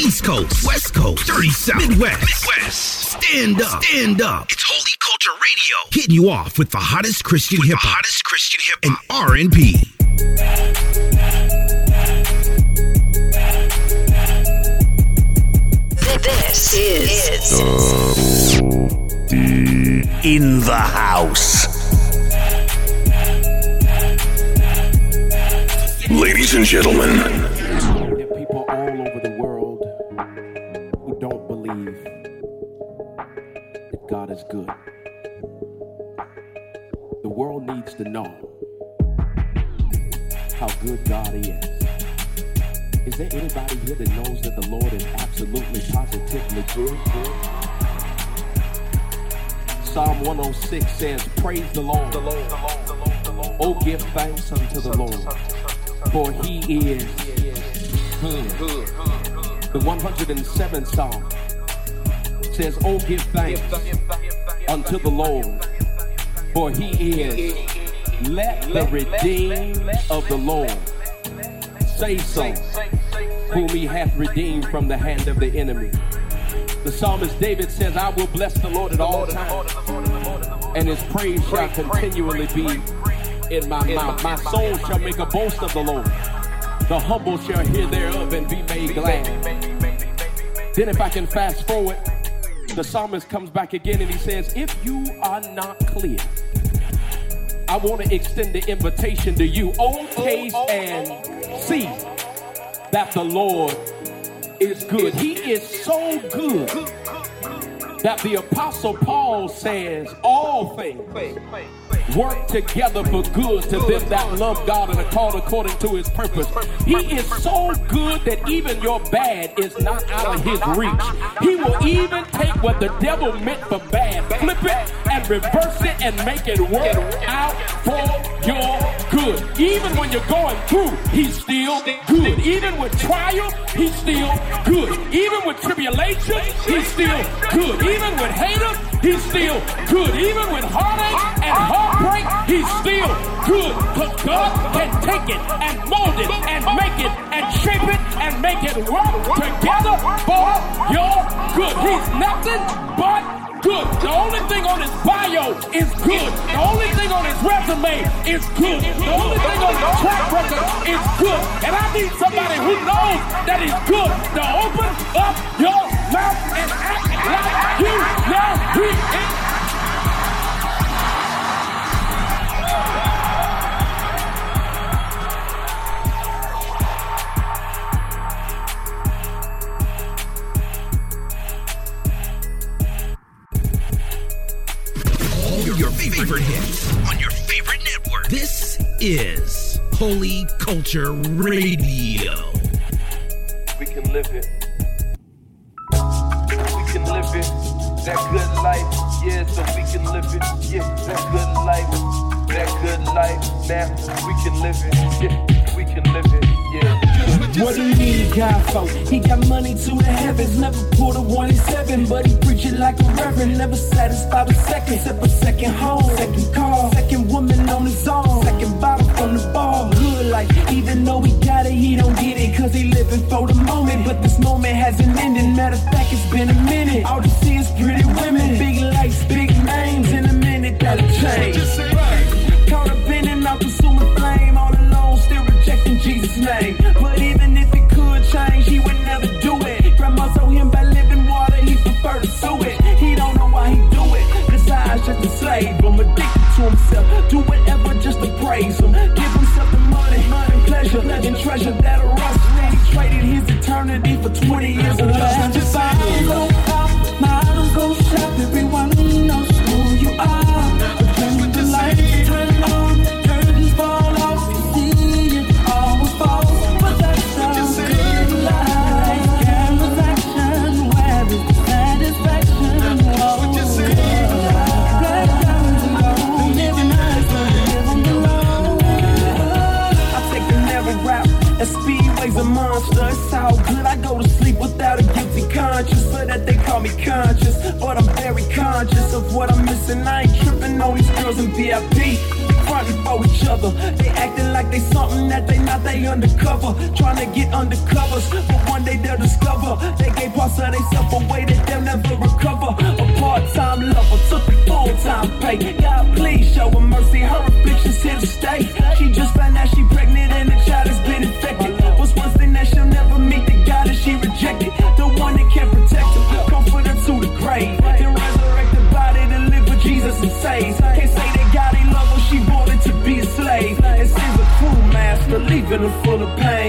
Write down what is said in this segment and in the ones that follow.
East Coast, West Coast, Dirty South, Midwest, Midwest. Stand up, stand up. It's Holy Culture Radio, hitting you off with the hottest Christian hip hop, hottest Christian hip hop, and R and B. This is in the house. Ladies and gentlemen, to know how good God is. Is there anybody here that knows that the Lord is absolutely, positively good? good? Psalm 106 says, Praise the Lord. Oh, give thanks unto the Lord, for he is good. The 107th Psalm says, Oh, give thanks unto the Lord, for he is. Let the redeemed of the Lord say so, whom he hath redeemed from the hand of the enemy. The psalmist David says, I will bless the Lord at all times, and his praise shall continually be in my mouth. My soul shall make a boast of the Lord. The humble shall hear thereof and be made glad. Then, if I can fast forward, the psalmist comes back again and he says, If you are not clear, I want to extend the invitation to you. Taste and see that the Lord is good. He is so good that the Apostle Paul says, All things work together for good to them that love God and are called according to his purpose. He is so good that even your bad is not out of his reach. He will even take what the devil meant for bad, flip it and reverse it and make it work out for your good. Even when you're going through, he's still good. Even with trial, he's still good. Even with tribulation, he's still good. Even with haters, he's still good. Even with heartache and heartbreak, he's still good. Because God can take it and mold it and make it and shape it and make it work together for your good. He's nothing but good. The only thing on his bio is good. The only thing on his resume is good. The only thing on his track record is good. And I need somebody who knows that he's good to open up your mouth and act like you know he is. Your favorite hits on your favorite network. This is Holy Culture Radio. we can live it. We can live it. That good life, yeah, so we can live it. Yeah, that good life, that good life. Now we can live it. Yeah, we can live it. Yeah. What do you need God for? He got money to the heavens, never pulled a one in seven, but he preach it like a reverend, never satisfied with second, except a second home, second car, second woman on his own, second bottle from the bar. Good life, even though he got it, he don't get it, cause he living for the moment, but this moment hasn't ended. Matter of fact, it's been a minute. All you see is pretty women, big lights, big names, in a minute that'll change. Caught up in and out consuming flame, all alone, still rejecting Jesus' name. But and treasure missing. I ain't tripping on these girls in VIP. Fronting for each other. They acting like they something that they not. They undercover. Trying to get undercovers. But one day they'll discover. They gave parts of themselves away that they'll never recover. A part-time lover took the full-time pay. God, please show mercy. Her afflictions here to stay. Her full of pain.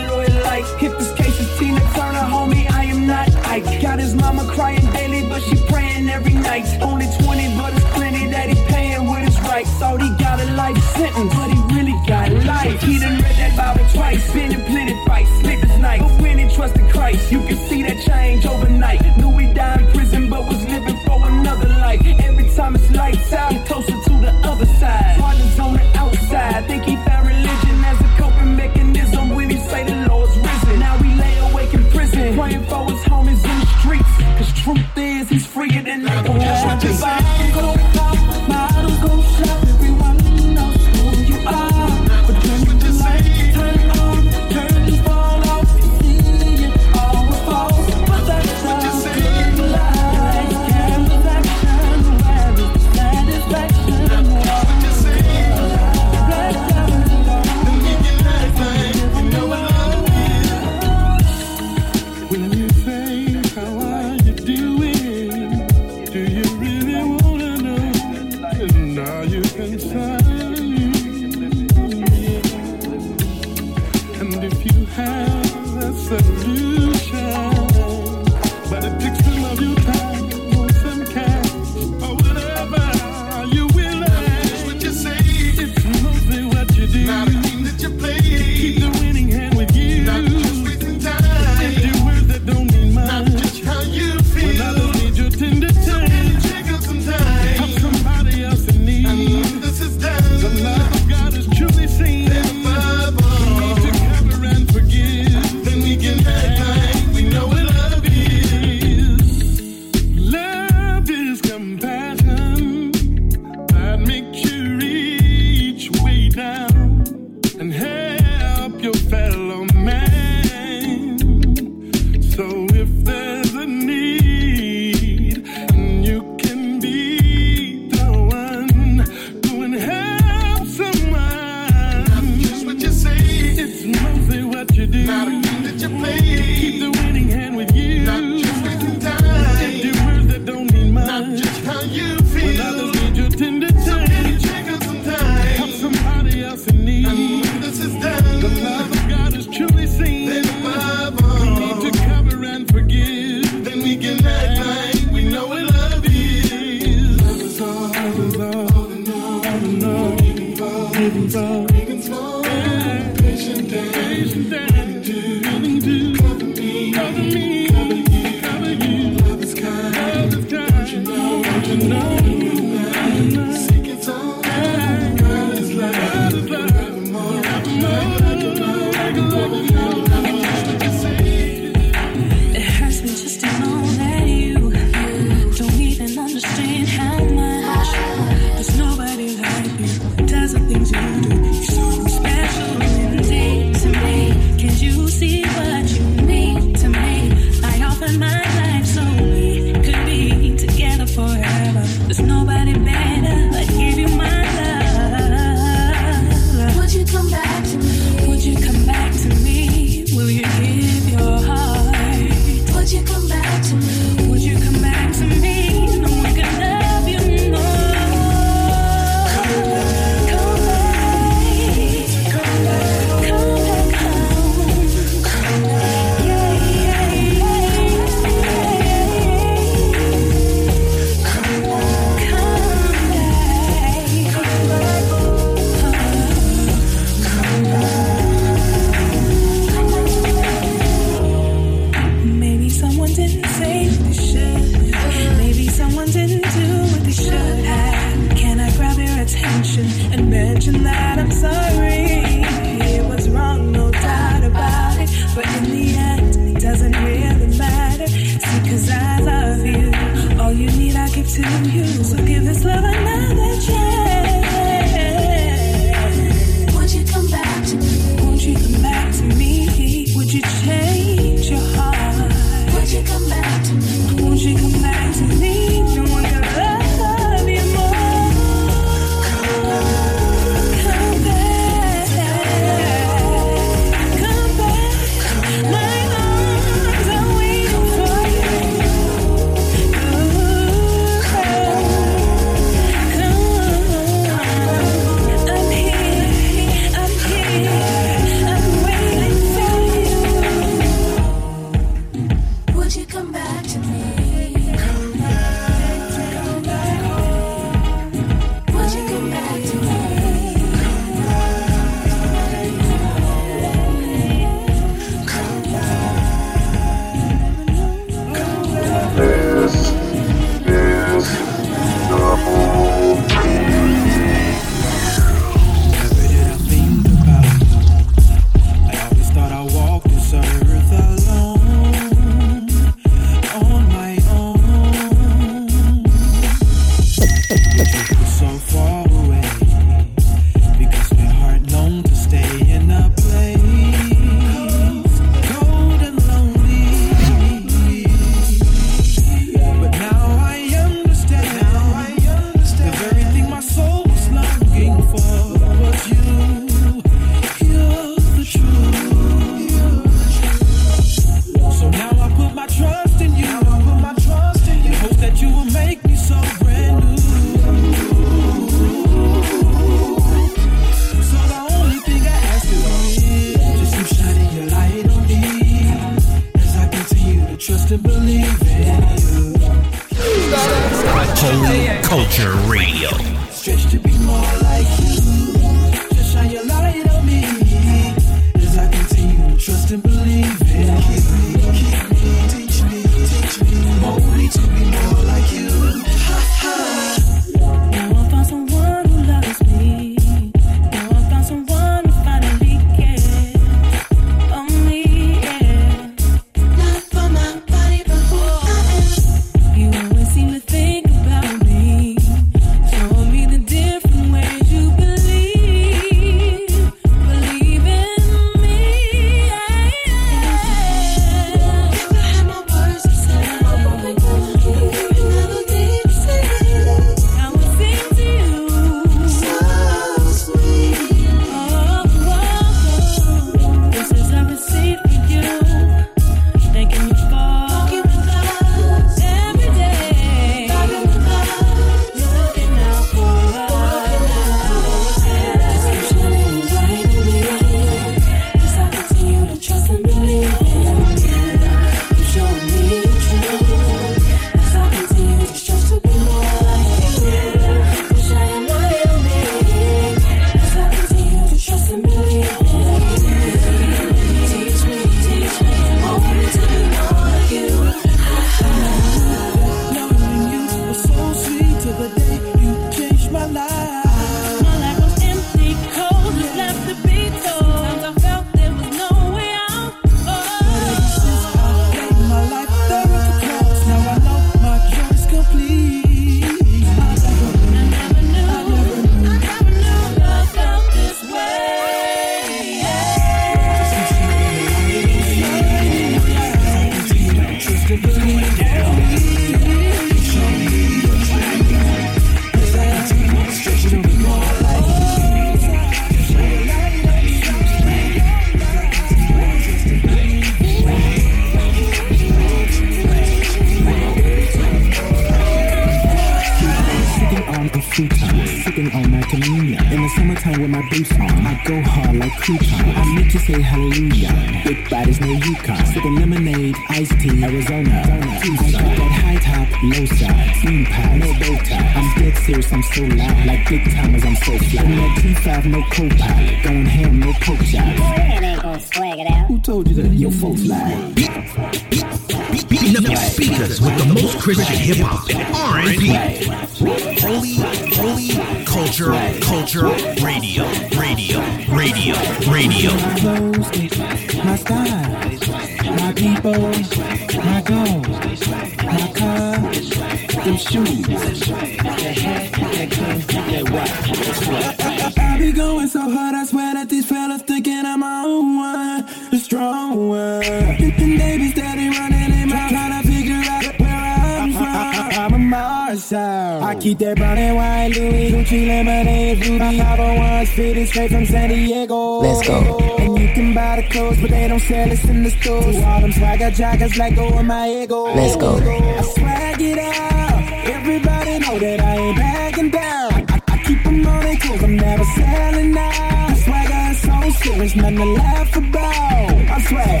All joggers let go of my ego. Let's go. I swag it out. Everybody know that I ain't backing down. I, I keep them on their toes, I'm never selling out. Swagger is so serious, nothing to laugh about. I swear.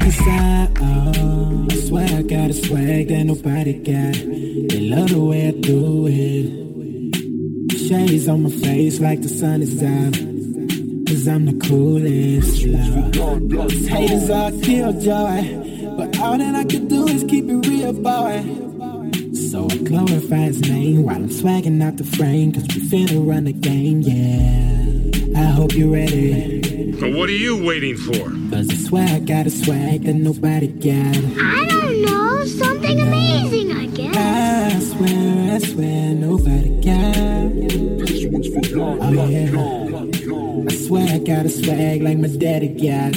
Cause I, uh, oh, I swear I got a swag that nobody got. They love the way I do it. Shades on my face like the sun is out. Cause I'm the coolest. Love. These haters are killjoy. But all that I can do is keep it real, boy. So I glorify his name while I'm swagging out the frame. Cause we finna run the game, yeah. I hope you're ready. So what are you waiting for? Cause I swear I got a swag that nobody got. I don't know, something amazing, I guess. I swear, I swear, nobody got. This one's for God. Oh, yeah. Got a swag like my daddy got.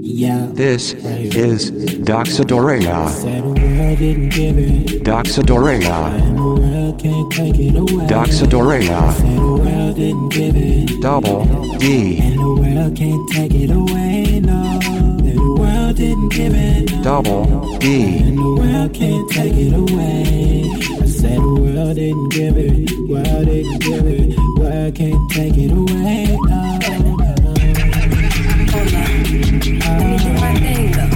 Yeah. This is Doxadorea. Said the world didn't. Doxadorea. And the world can't take it away. Doxadorea. Said the world didn't give it. Double D. And the world can't take it away, no. The world didn't give it. Double D. And the world can't take it away. Said the world didn't give it. World didn't give it. World can't take it away, no. Oh, oh.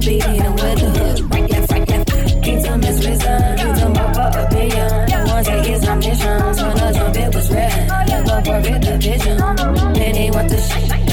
Be with the hook. Right left, right left. His omniscience. When the forget the vision. Many want the shit.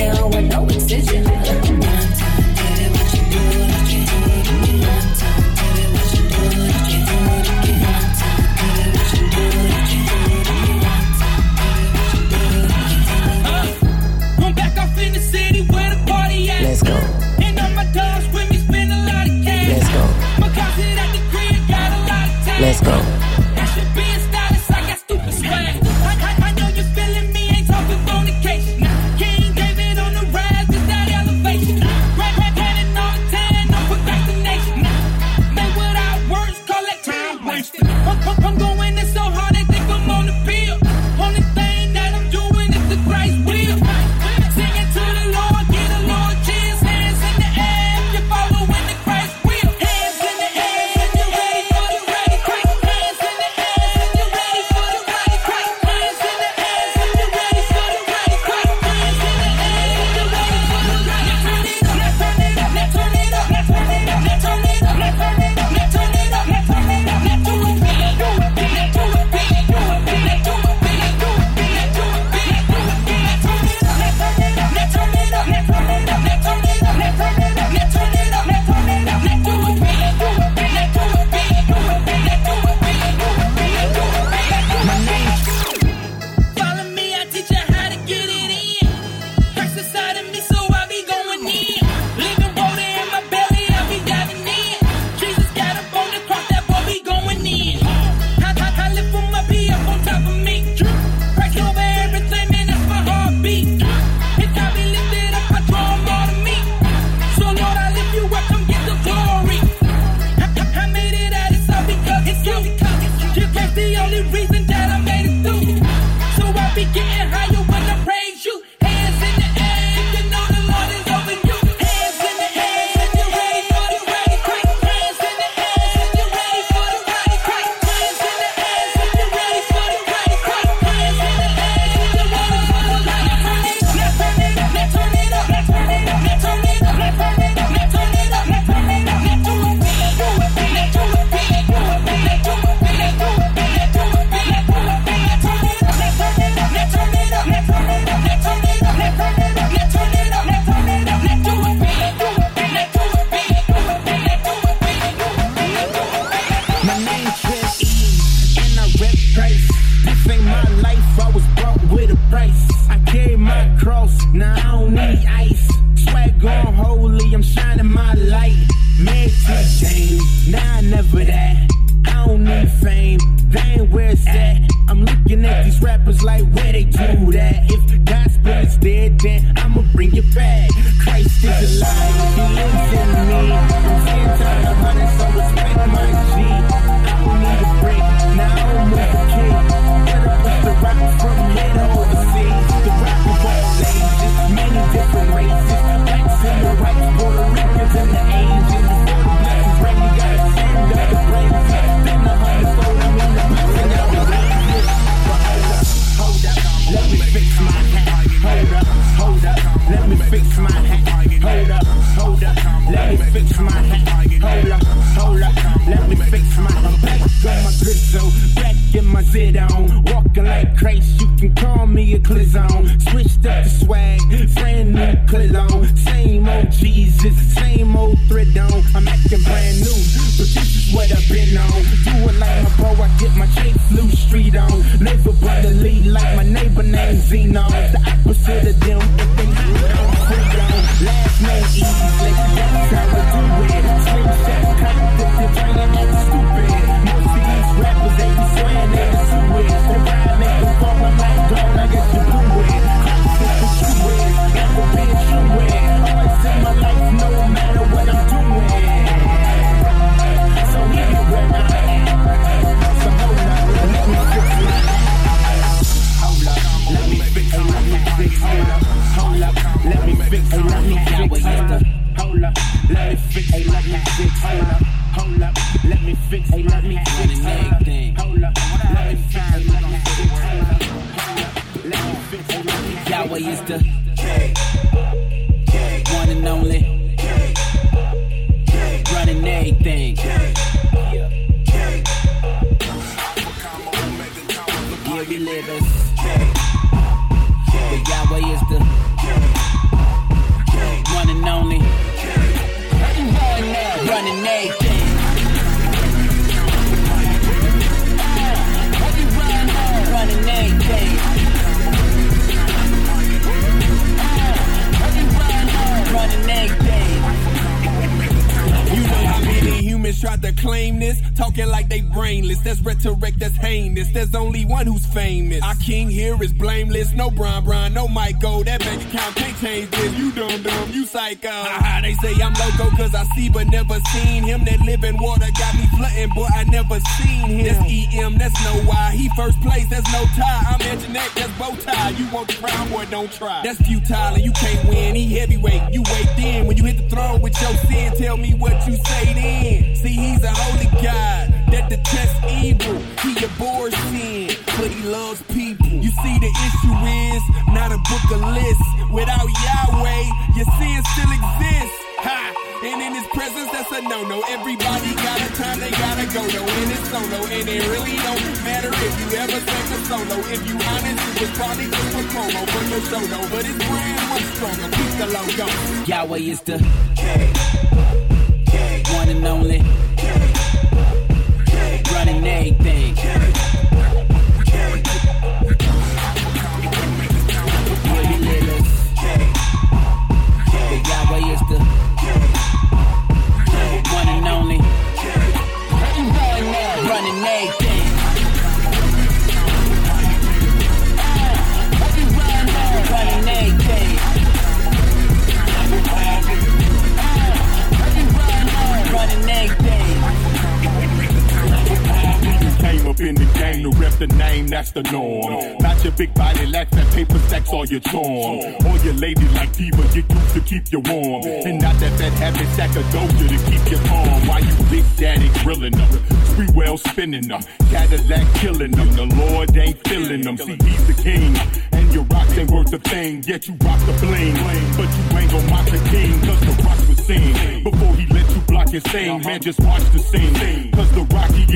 Never seen him. That living water got me flooding, boy, I never seen him. That's EM, that's no why. He first place, that's no tie. I'm Antoinette, that's bow tie. You want the crown, boy, don't try. That's futile and you can't win. He heavyweight, you wait then. When you hit the throne with your sin, tell me what you say then. See, he's a holy God that detests evil. He abhors sin, but he loves people. You see, the issue is not a book of lists. Without Yahweh, your sin still exists. Presence, that's a no-no. Everybody got a time, they gotta go though. And it's solo, and it really don't matter if you ever sang a solo. If you honest, it was probably just a promo for your though. But his brand much stronger. Keep the logo. Yahweh is the one your charm. Or your lady like diva, you used to keep you warm. And not that that habit sack of doja to keep you calm. While you big daddy grilling them, free well spinning them, Cadillac killing them. The Lord ain't feeling them. See, he's the king. And your rocks ain't worth a thing, yet you rock the bling. But you ain't gon' mock the king, cause the rocks was seen. Before he let you block his thing, man, just watch the scene.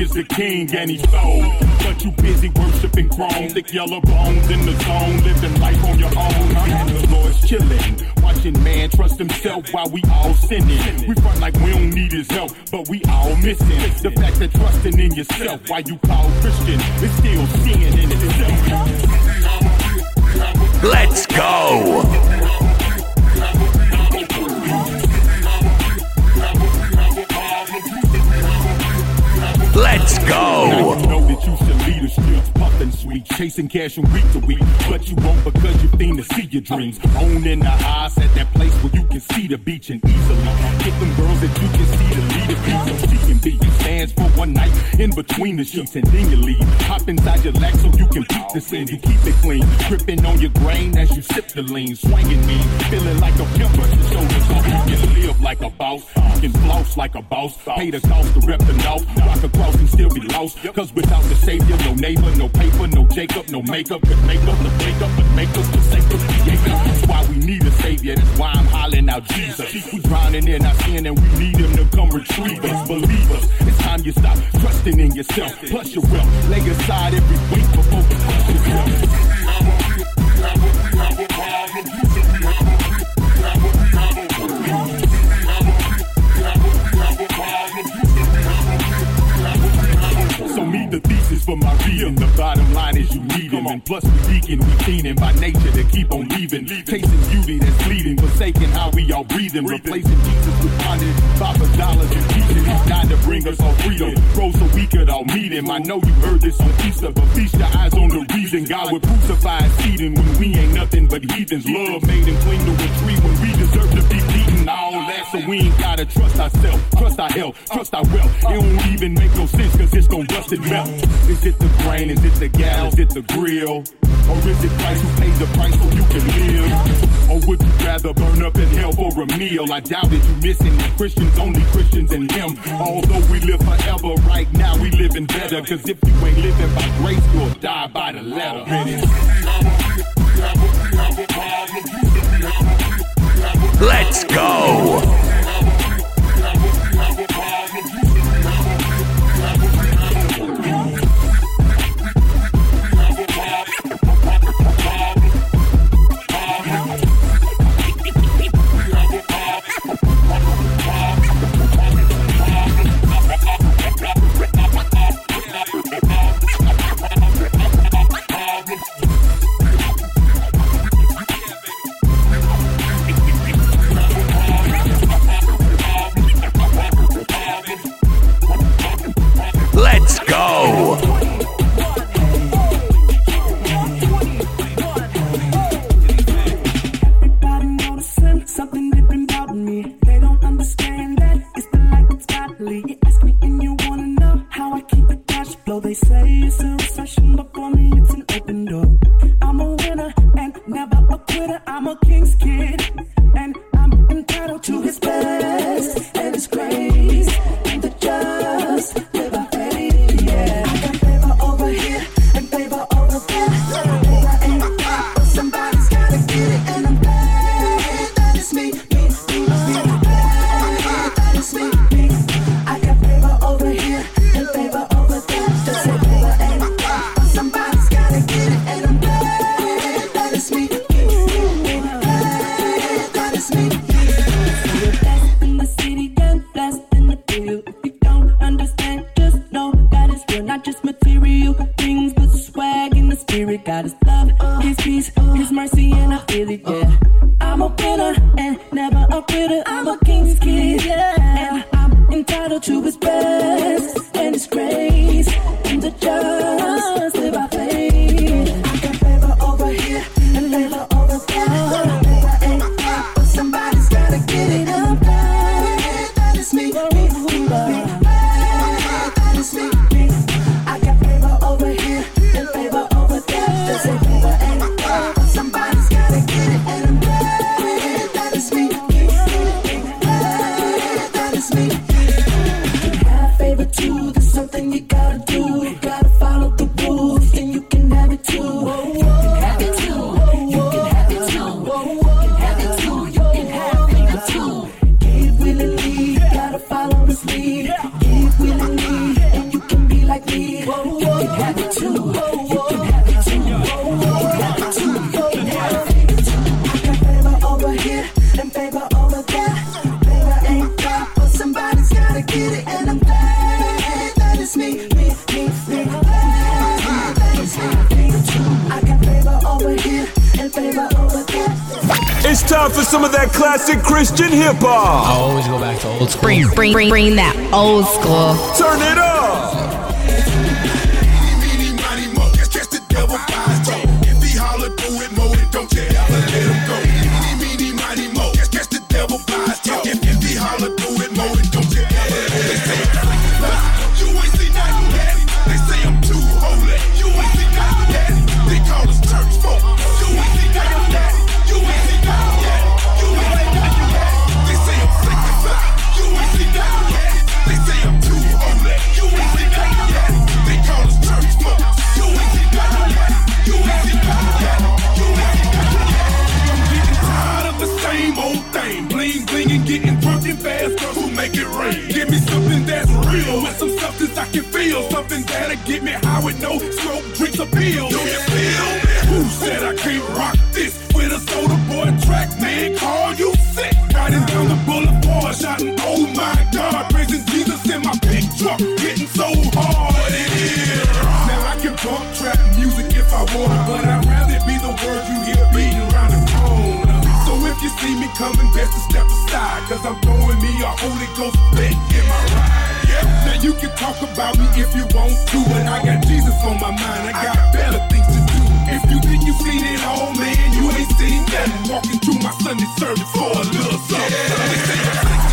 Is the king and he's sold. But you busy worshiping chrome, thick yellow bones in the zone, living life on your own. The Lord's watching man trust himself while we all sinning. We front like we don't need his help, but we all missing. The fact that trusting in yourself while you call Christian is still in itself. Let's go. Let's go. Chasing cash from week to week. But you won't because you fiend to see your dreams. Own in the highs at that place where you can see the beach and easily get them girls that you can see the be. So she can be. It stands for one night in between the sheets and then you leave. Hop inside your leg so you can peep the scene. You keep it clean. Tripping on your grain as you sip the lean. Swinging me. Feeling like a pimp but your shoulders off. You can live like a boss. You can floss like a boss. Pay the cost to rep the north. Rock across and still be lost. Cause without the savior, no neighbor, no paper, no Jacob, no makeup. Make up the breakup, but make us the safer creator. That's why we need a savior. That's why I'm hollering out Jesus. We drowning in our sin and we need him to come retrieve us. Believe us. It's time you stop trusting in yourself. Plus your wealth. Lay aside every weight before you trust yourself. For my reading. The bottom line is you need him. And plus we deacon, we fiending by nature to keep on leaving. Chasing beauty that's fleeting, forsaking how we all breathing. Replacing Jesus with bondage, Papa dollars and pieces. He's died to bring us all freedom. Grow so we could all meet him. I know you heard this on Easter, but feast your eyes on the reason. God would crucify and seating when we ain't nothing but heathens. Love made him cling to a tree when we deserve to All that, so we ain't gotta trust ourselves, trust our health, trust our wealth. It don't even make no sense, cause it's gon' rust and melt. Is it the grain? Is it the gal? Is it the grill? Or is it Christ who paid the price so you can live? Or would you rather burn up in hell for a meal? I doubt it, you missing it. Christians, only Christians in Him. Although we live forever, right now we living better. Cause if you ain't living by grace, you'll die by the letter. Let's go. Bring, bring, bring, that old school. Turn it up. Something that'll get me high with no smoke, drinks, or pills. Do you feel me? Who said I can't rock this with a Soulja Boy track? Man, call you sick. Riding down the boulevard, shouting, oh my God, praising Jesus in my big truck, getting so hard in here. Now I can bump trap music if I want, but I'd rather be the words you hear beating around the corner. So if you see me coming, best to step aside, cause I'm throwing me a Holy Ghost fit in my ride. Yeah. Now you can talk about me if you want to, but I got Jesus on my mind, I got better things to do. If you think you seen it all, man, you ain't seen nothing. Walking through my Sunday service for a little something. They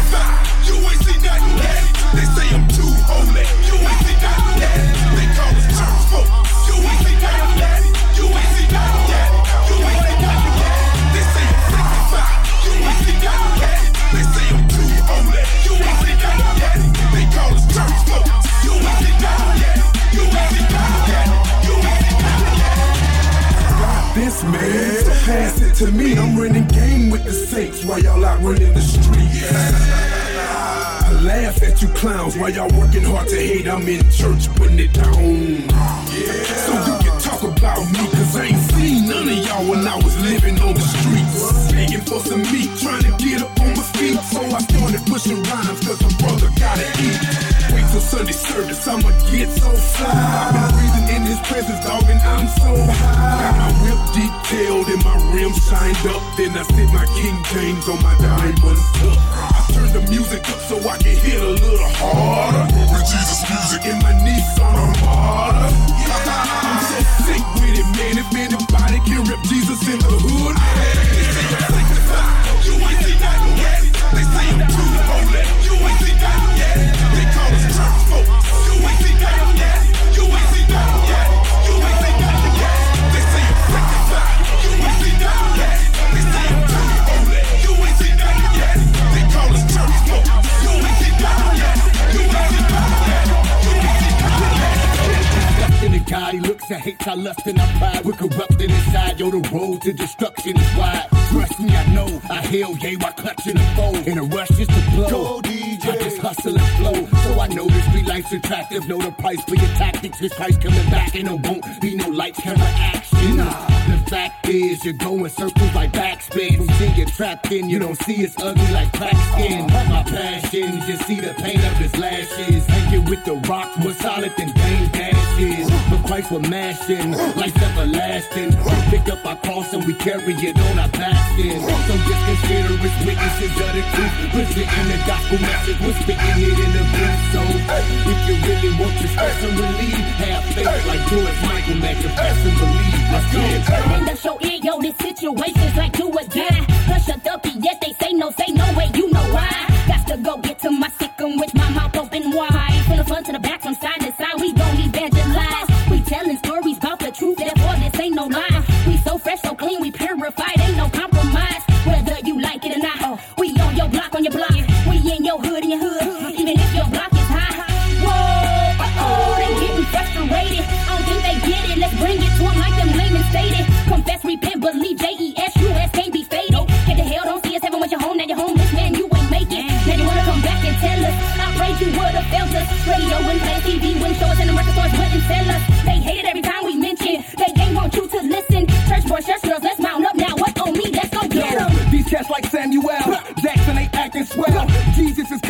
to me. I'm running game with the saints while y'all out running the streets. I laugh at you clowns while y'all working hard to hate. I'm in church putting it down. So you can talk about me, cause I ain't seen none of y'all when I was living on the streets. Begging for some meat, trying to get up on my feet. So I started pushing rhymes, cause a brother gotta eat. Sunday service, I'ma get so fly. I've been breathing in his presence, dog, and I'm so high. Got my whip detailed and my rims shined up. Then I sit my King James on my diamond cup. I turn the music up so I can hit a little harder. With Jesus music in my Nissan Armada. I'm so sick with it, man. If anybody can rip Jesus in the hood, He hate, I lust and I pride. We're corrupted inside, yo, the road to destruction is wide. Trust me, I know, I hail, yea, while clutching the foe. In a rush just to blow. I just hustle and flow. So I know this street life's attractive. Know the price for your tactics. This price coming back, and there won't be no lights, camera action. The fact is, you're going circles like backspin. From seeing trapped in, you don't see it's ugly like cracked skin. My passion, just see the pain of his lashes. Hanging with the rock, more solid than Dame Dashes. But Christ we're mashing, life's everlasting. Pick up our cross and we carry it on our backs. Then. So just consider us witnesses of the truth. In the gospel message, we're spitting it in the booth. So if you really want to stress and relieve, have faith like George Michael, man, confess and believe. Let's go. Bring the show in, yo, this situation's like do or die. Hush up, up, yet they say no, say no way, you know why. Got to go get to my sick'em with my mouth open wide. From the front to the back,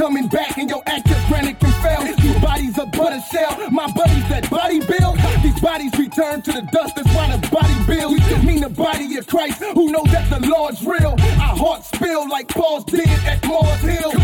coming back and your granite can fail. These bodies are but a shell. My buddies that body build. These bodies return to the dust. That's why the body build. Mean the body of Christ who knows that the Lord's real. Our hearts spill like Paul's did at Mars Hill.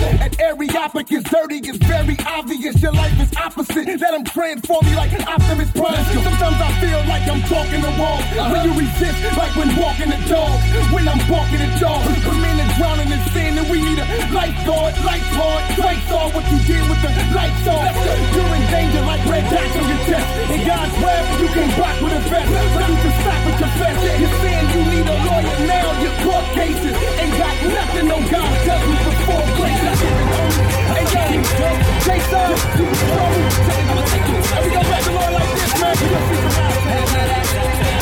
Is dirty. It's very obvious. Your life is opposite. Let them transform you like Optimus Prime. Uh-huh. Sometimes I feel like I'm talking the walls. Uh-huh. When you resist, like when walking the dog. When I'm walking the dog. Men are drowning in sin and we need a lifeguard, lifeguard. Lights on what you did with the lights on. You're in danger like red dots on your chest. In God's web, you can't block with a vest. But you can stop confess. You're saying you need a lawyer now. Your court cases ain't got nothing on God. Does me before grace. Hey, yo, Jason, you control. We go back to Lord like this, man. You gonna see Can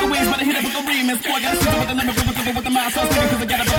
chicken wings, better hit up with the remix. Boy, I got a sister with the number, with the with the mouth, so sticky, cause I got a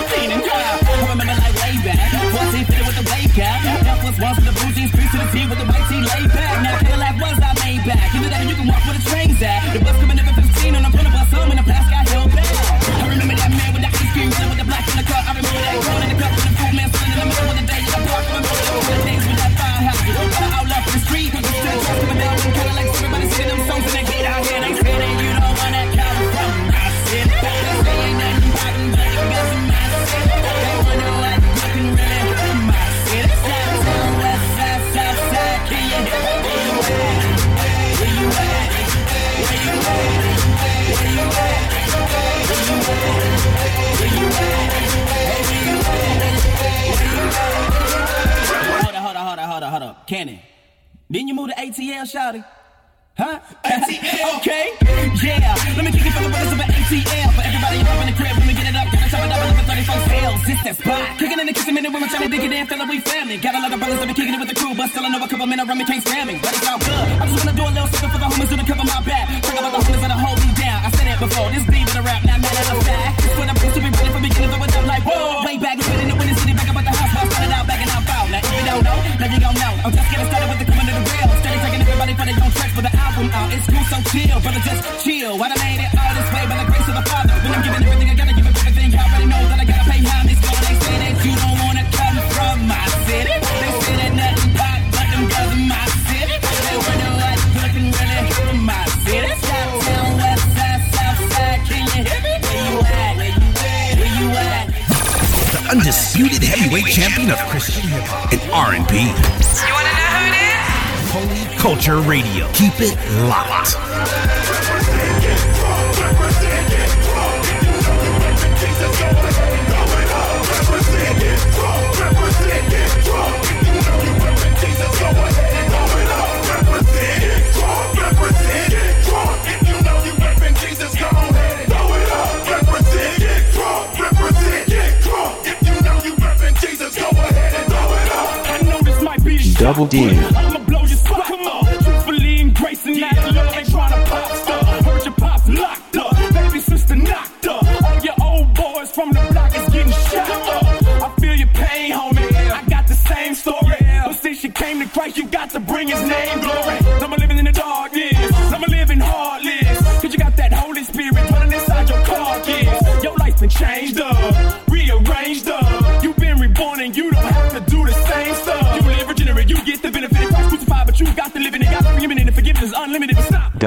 ATL, Shouty? Huh? ATL. okay. Yeah. Let me kick it for the brothers of an ATL. For everybody up in the crib, let me get it up. Gotta chop it up for 34 sales. It's that spot. Kicking in the kitchen, minute women trying to dig it in. Feel like we family. Got a lot of brothers that be kicking it with the crew, but still I know a couple men around me can't stand me. But it's all good. I just wanna do a little something for the homies who to cover my back. Talk about the homies that'll hold me down. I said it before. This beat with a rap, not mad at the fact. Album out. So chill, brother, just chill. I made it all this way by the grace of the Father. When I'm giving everything, I gotta give up everything. You already know that I gotta pay homage. So they say that you don't wanna come from my city. They say that nothing pop, but them girls in my city. They wonder what looking really from my city. Southtown, west side, south side, can you hear me? Where you at? Where you at? Where you at? The undisputed heavyweight champion of Christian hip hop and R&B. You wanna know who it is? Holy Culture Radio. Keep it locked. Double D. bring his name glory. I'm living in the darkness. Living heartless. Cause you got that Holy Spirit running inside your. Your life been changed up. Rearranged up. You've been reborn and you don't have to do the same stuff. You live regenerate, you get the benefit of Christ crucified, but you got and forgiveness unlimited. Stop.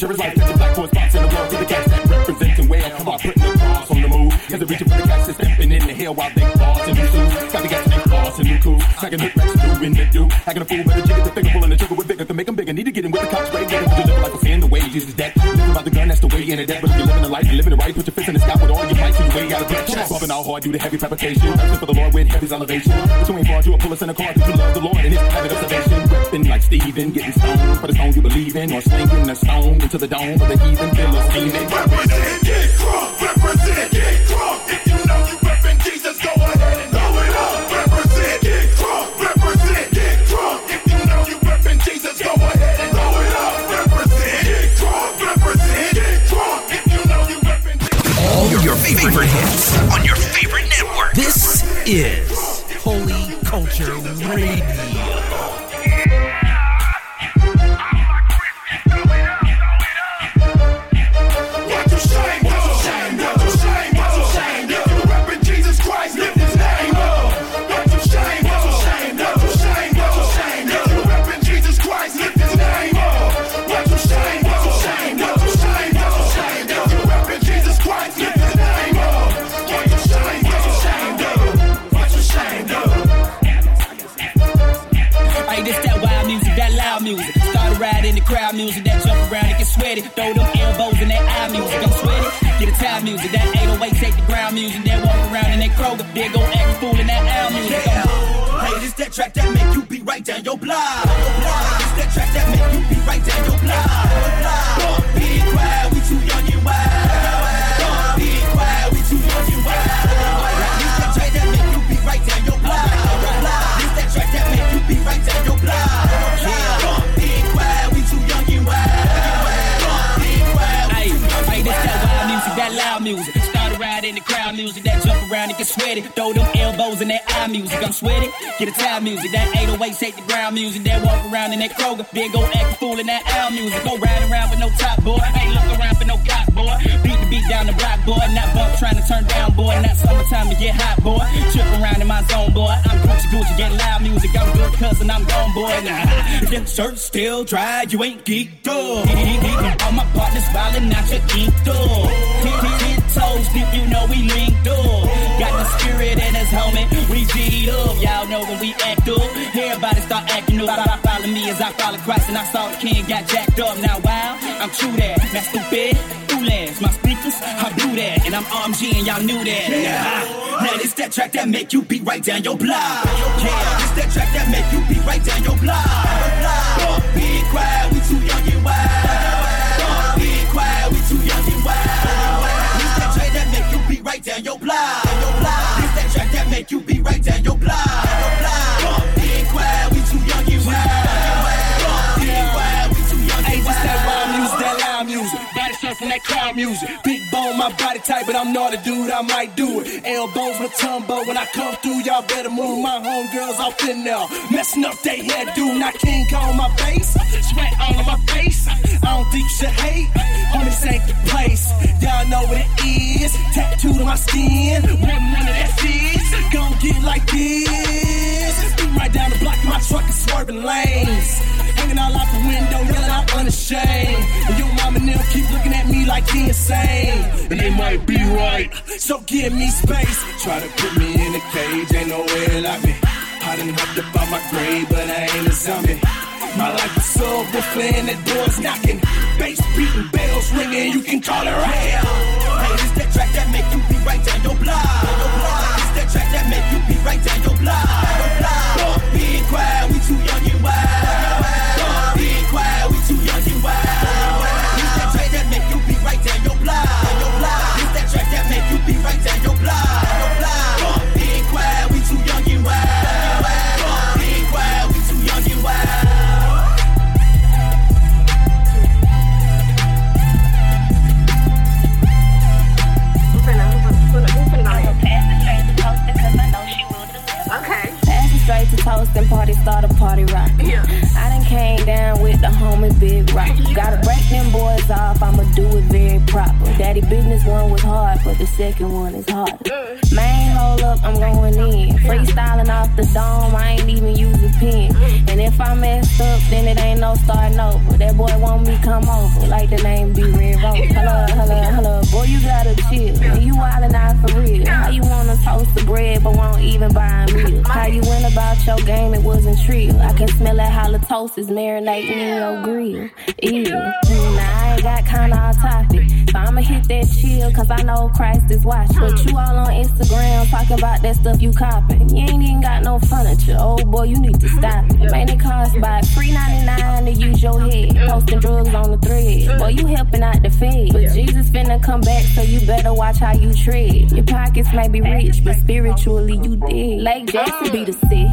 The is life. Black boys spots in the world to the cats that representing well. Come on, putting the cross on the move. Cause they're reaching for the cats that's stepping in the hill while they boss and new shoes. Got the gas and boss and new cool. Second hook racks doing the do. Acting a fool, better jigger the finger, pulling the trigger with vigor to make them bigger. Need to get in with the cops? Ready to deliver like a sin. The way Jesus is that's the way. But if you're living a life, you're living it right. Put your fist in the sky with all your might, so you ain't got a bitch. Bumping all hard, do the heavy fabrication. Asking for the Lord with heavy elevation. But you ain't far, you a pull us in a car. Cause you love the Lord and his habit of salvation. Like Stephen, getting stoned for the stone you believe in, or slinging a stone into the dome for the heathen. Scheming. Represent, get crunk, represent, get crunk. Favorite hits on your favorite network. This is Holy Culture Radio. Throw them elbows in that eye music, I'm sweaty. Get a time music, that 808 take the ground music. Then walk around in that Kroger, there go act fool in that owl music. Hey, this that track that make you be right down your block. This that track that make you be right down your block. Don't be music, that jump around and get sweaty. Throw them elbows in that eye music, I'm sweaty. Get a time music, that 808 take the ground music. That walk around in that Kroger, then go act a fool in that owl music. Go ride around with no top boy, ain't look around for no cop boy. Beat the beat down the block boy, not bump trying to turn down boy. Not summertime to get hot boy. Trip around in my zone boy. I'm Gucci Gucci, get loud music. I'm good cousin, I'm gone boy. Nah, if your shirt still dry, you ain't geeked up. All my partners wildin' out your geeked up. Toes deep, you know we linked up. Got the spirit in us, homie. We G'd up. Y'all know when we act up. Everybody start acting up. Follow, follow me as I follow Christ and I saw the king got jacked up. Now, wow, I'm true that. Not stupid. Through my speakers, I blew that. And I'm RMG and y'all knew that. Nah. Now this that track that make you be right down your block. Yeah, this that track that make you be right down your block. Don't be quiet, we too young and wild. Make you be right down your block. This that track that make you be right down your block. Don't be quiet, we too young and wild. Don't be quiet, we too young Hey, and this that wild. wild music, that loud music. Body surfing that crowd music. Big my body type, but I'm not a dude, I might do it. Elbows with tumbo. When I come through, y'all better move my homegirls off in there. Messing up they head, dude. Not King Kong my face. Sweat all on my face. I don't think you should hate. Homie, this ain't the place. Y'all know what it is. Tattooed on my skin. One one of that is. Gon' get like this. Right down the block, my truck is swerving lanes. Hanging all out the window, yelling out unashamed. And your mom and them keep looking at me like he insane. And they might be right. So give me space. Try to put me in a cage, ain't no way like me. I done hopped up out my grave, but I ain't a zombie. My life is subwoofer and that door's knocking. Bass beating, bells ringing, you can call it right. Hey, this that track that make you be right down your block. This that track that make you be right down your block. Don't be quiet, we too young and wild. Toast and party, start a party rock. Yeah. I done came down with the homie Big Rock. Gotta break them boys off, I'ma do it very proper. Daddy business one was hard, but the second one is harder. Man, hold up, I'm going in. Freestyling off the dome, I ain't even use a pen. Mm. And if I messed up, then it ain't no starting over. That boy want me come over, like the name be Red Rose. Hello, hello, hello. Boy, you gotta chill. You wildin' out for real. How you wanna toast the bread, but won't even buy a meal? How you went about your game, it wasn't trill. I can smell that halitosis marinating in your grill. Ew. Mm, I got kinda off topic. So I'ma hit that chill, cause I know Christ is watching. But you all on Instagram talking about that stuff you copping. You ain't even got no furniture. Oh boy, you need to stop it. Man, it costs about $3.99 to use your head. Posting drugs on the thread. Boy, you helping out the fed. But Jesus finna come back, so you better watch how you tread. Your pockets may be rich, but spiritually you dead. Lake Jackson be the sick.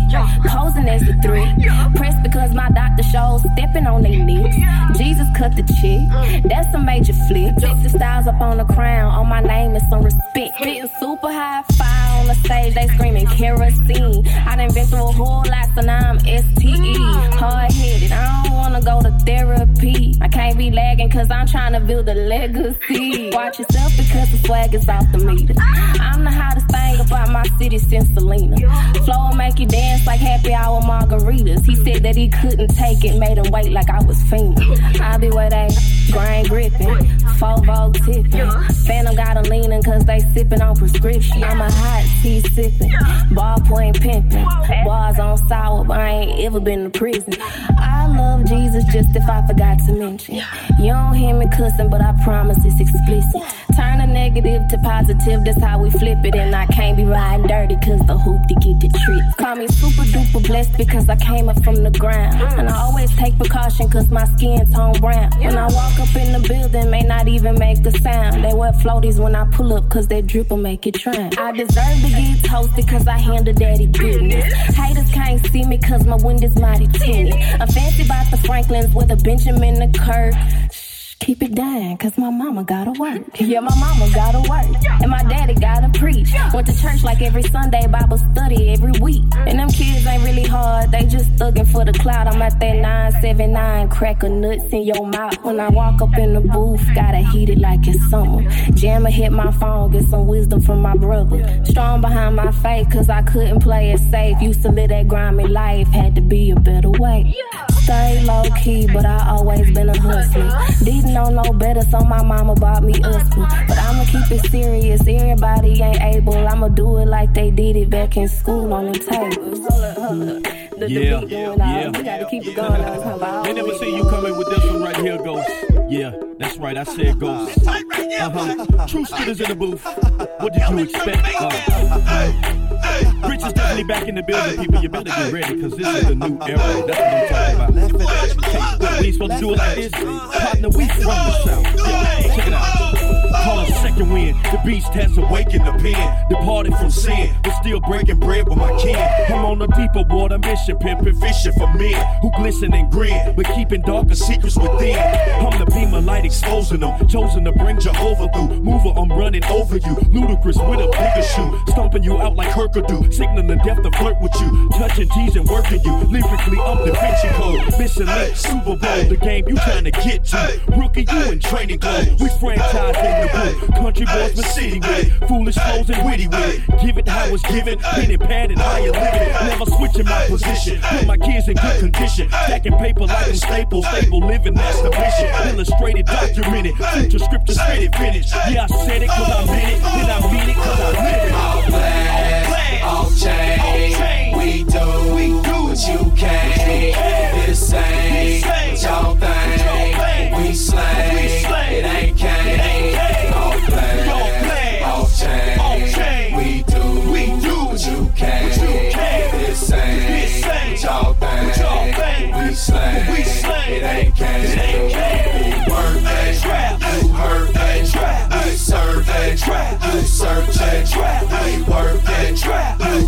Posing as the threat. Pressed because my doctor shows stepping on their necks. Jesus cut the check. Mm. That's a major flip. Fix the styles up on the crown. On my name is some respect. Spitting super high fire on the stage. They screaming kerosene. I done been through a whole lot, so now I'm STE. Hard headed. I don't wanna go to therapy. I can't be lagging cause I'm trying to build a legacy. Watch yourself because the swag is off the meter. I'm the hottest thing about my city since Selena. Flow will make you dance like happy hour margaritas. He said that he couldn't take it, made him wait like I was FEMA. I be where they grain gripping, vogue tipping. Phantom got 'em leaning cause they sipping on prescription. I'm a hot tea sipping, ballpoint pimping. Bars on sour, but I ain't ever been to prison. I love Jesus just if I forgot to mention. You don't hear me cussing, but I promise it's explicit. Turn a negative to positive, that's how we flip it. And I can't be riding dirty cause the hoop to get the trick. Call me super duper blessed because I came up from the ground. And I always take precaution cause my skin tone brown. When I walk up in the building, may not even make a sound. They wear floaties when I pull up cause that drip will make it drown. I deserve to get toasted cause I handle daddy business. Haters can't see me cause my window's mighty tinted. I'm fancy about the Franklins with a Benjamin the Kirk. Keep it down, cause my mama gotta work. Yeah, my mama gotta work. And my daddy gotta preach. Went to church like every Sunday, Bible study every week. And them kids ain't really hard, they just thugging for the cloud. I'm at that 979, cracker nuts in your mouth. When I walk up in the booth, gotta heat it like it's summer. Jammer hit my phone, get some wisdom from my brother. Strong behind my faith, cause I couldn't play it safe. Used to live that grimy life, had to be a better way. Stay low key, but I always been a hustler. Didn't know no better, so my mama bought me Usper. But I'ma keep it serious, everybody ain't able. I'ma do it like they did it back in school on the tables. Hold up, hold up. The, the Yeah, going yeah. We gotta keep it going on. Talking about They never see you coming with this one right here, Ghost. Yeah, that's right, I said Ghost. Uh huh. True spitters in the booth. What did you expect? Uh, Rich is definitely back in the building, people. You better get ready, because this is the new era. That's what I'm talking about. Hey, we ain't supposed to do it like this. Partner, we from the South. Check it out. Call it second wind. The beast has awakened the pen. Departed from sin, but still breaking bread with my kin. I'm on a deeper water mission, pimping, fishing for men who glisten and grin, but keeping darker secrets within. I'm the beam of light exposing them, chosen to bring Jehovah through. Mover, I'm running over you. Ludacris with a bigger shoe, stomping you out like Kirkadu, signaling the death to flirt with you, touching, teasing, working you. Lyrically, I'm Da Vinci Code, Mission Link, Super Bowl, the game you trying to get to. Rookie, you in training clothes. We franchise in the booth. Country boys, but city with it. Foolish flows and witty with it. Give it how it's given. Pen and pad and how you living. Never switching my position. Put my kids in good condition. Stacking paper like in Staples. Stable living, that's the vision. Illustrated, documented. Future scripture, spit it, finish. Yeah, I said it cause I meant it. Then I mean it cause I live it. All black, all chain. We do, we do what you can. This ain't what y'all think. We slay, it ain't cane. We work that, you hurt that, we serve that, you search that, we work that, you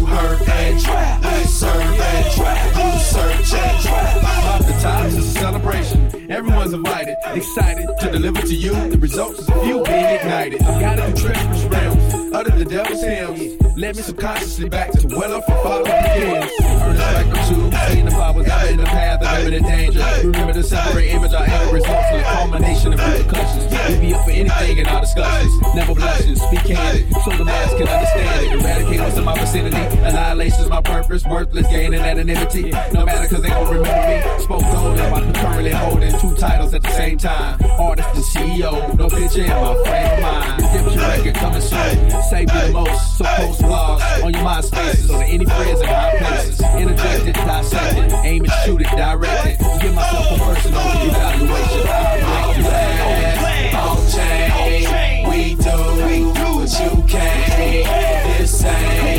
hurt that, we serve that, you search that. Oftentimes it's a celebration. Everyone's invited, excited to deliver to you. The results of a few being ignited. Guided through treacherous realms, uttered the devil's hymns. Led me subconsciously back to where love for father begins. Earnest like a two, seeing the powers ever in the path of imminent danger. Remember the separate image our end results in the culmination of repercussions. We be up for anything in our discussions. Never blushing, speak candid, so the mass can understand it. Eradicate what's in my vicinity. Annihilation's my purpose, worthless gaining anonymity. No matter cause they don't remember me. Spoke on them, I'm currently holding two titles at the same time. Artist and CEO, no picture in my frame of mind. Redemption record coming soon. Save you the most, so post blogs on your MySpaces or to any friends in high places. Interject it, dissect it, aim and shoot it, direct it. Give myself a personal evaluation. All chain, we do, we do what you can. This ain't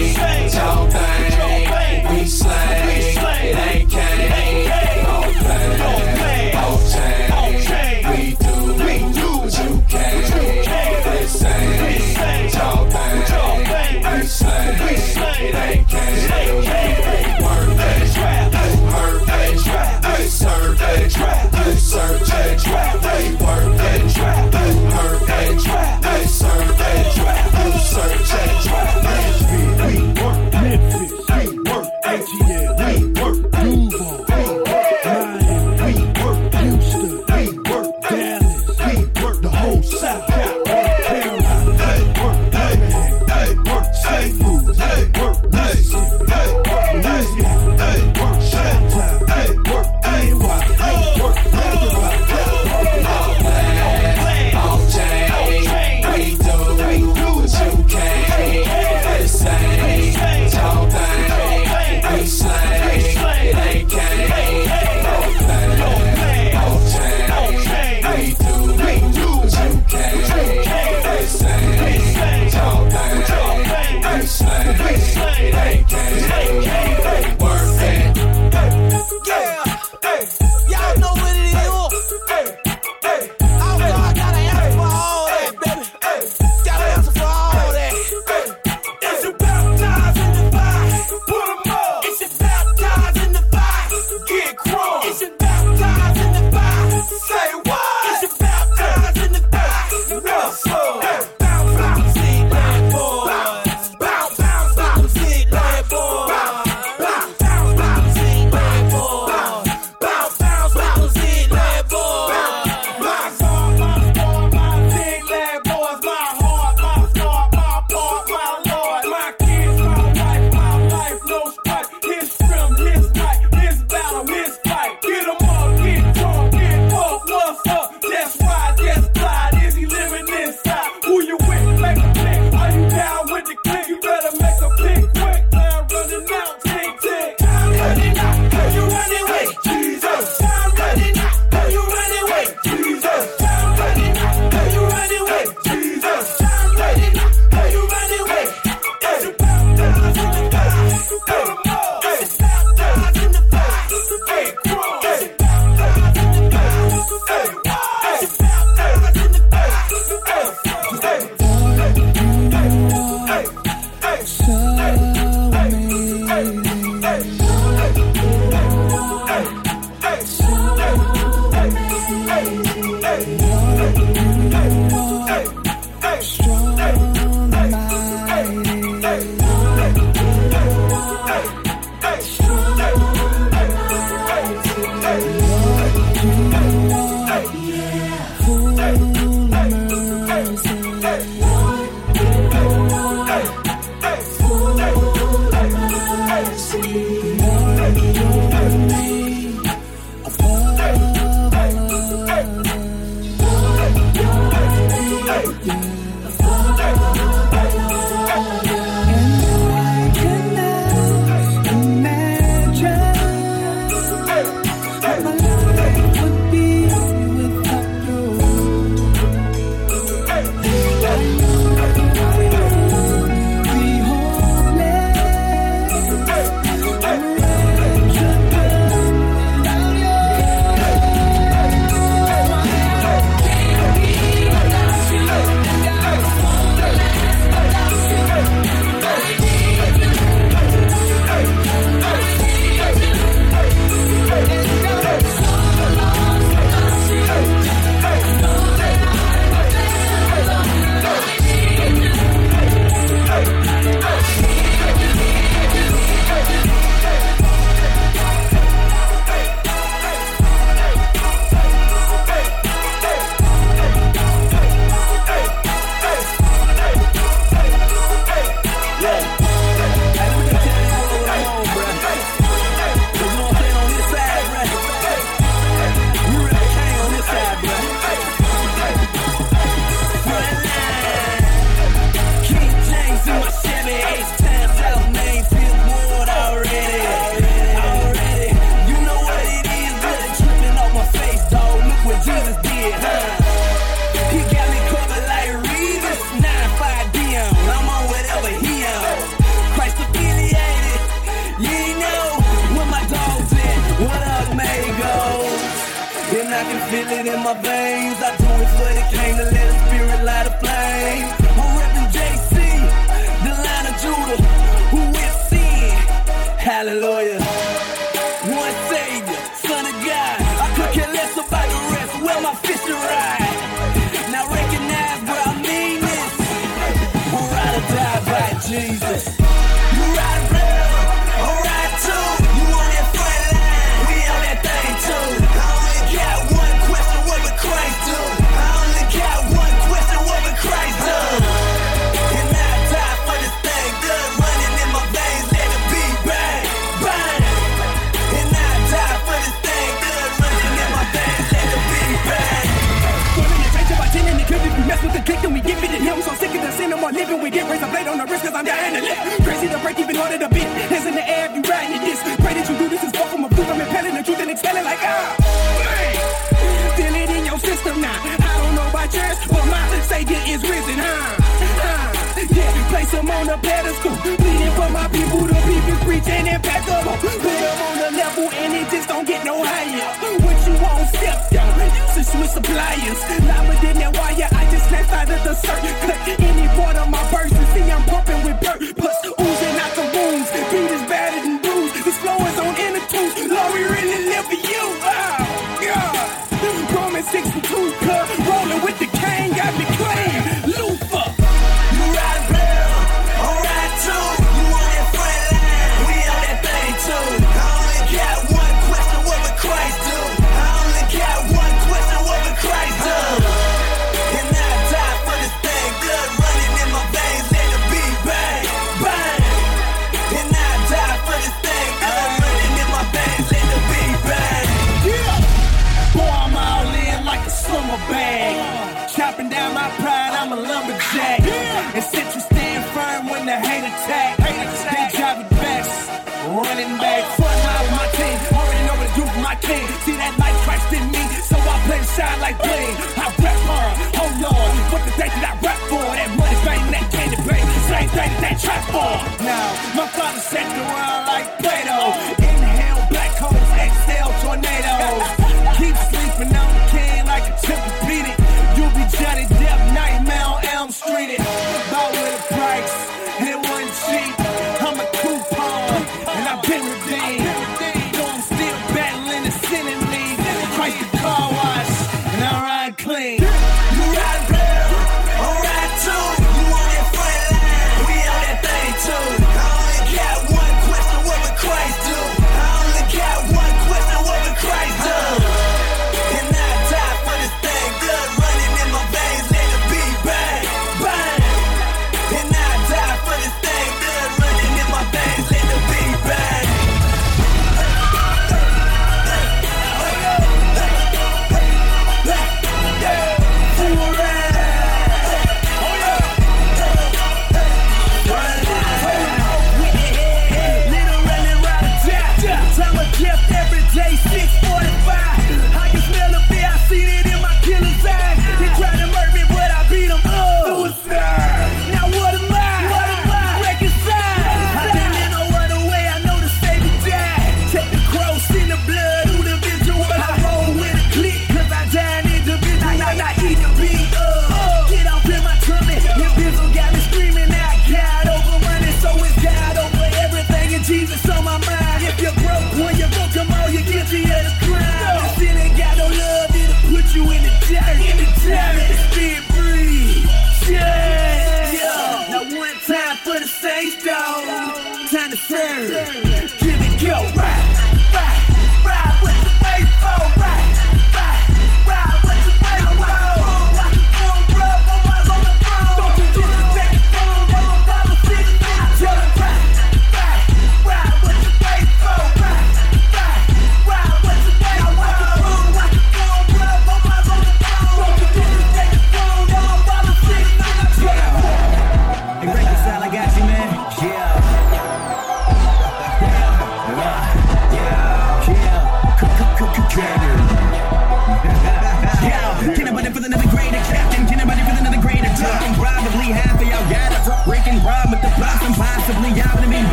it a bit. Hands in the air you riding this. Pray that you do this is far from a proof. I'm impelling the truth and expelling like ah. Oh, Feel it in your system now. I don't know about yours, but my savior is risen, huh? huh. Yeah, place him on a pedestal. Pleading for my people, the people preaching up, Put them on a level and it just don't get no higher. What you want, step down. Usage with suppliers. Lava did that wire. I just left out of the circuit. Cut any shine like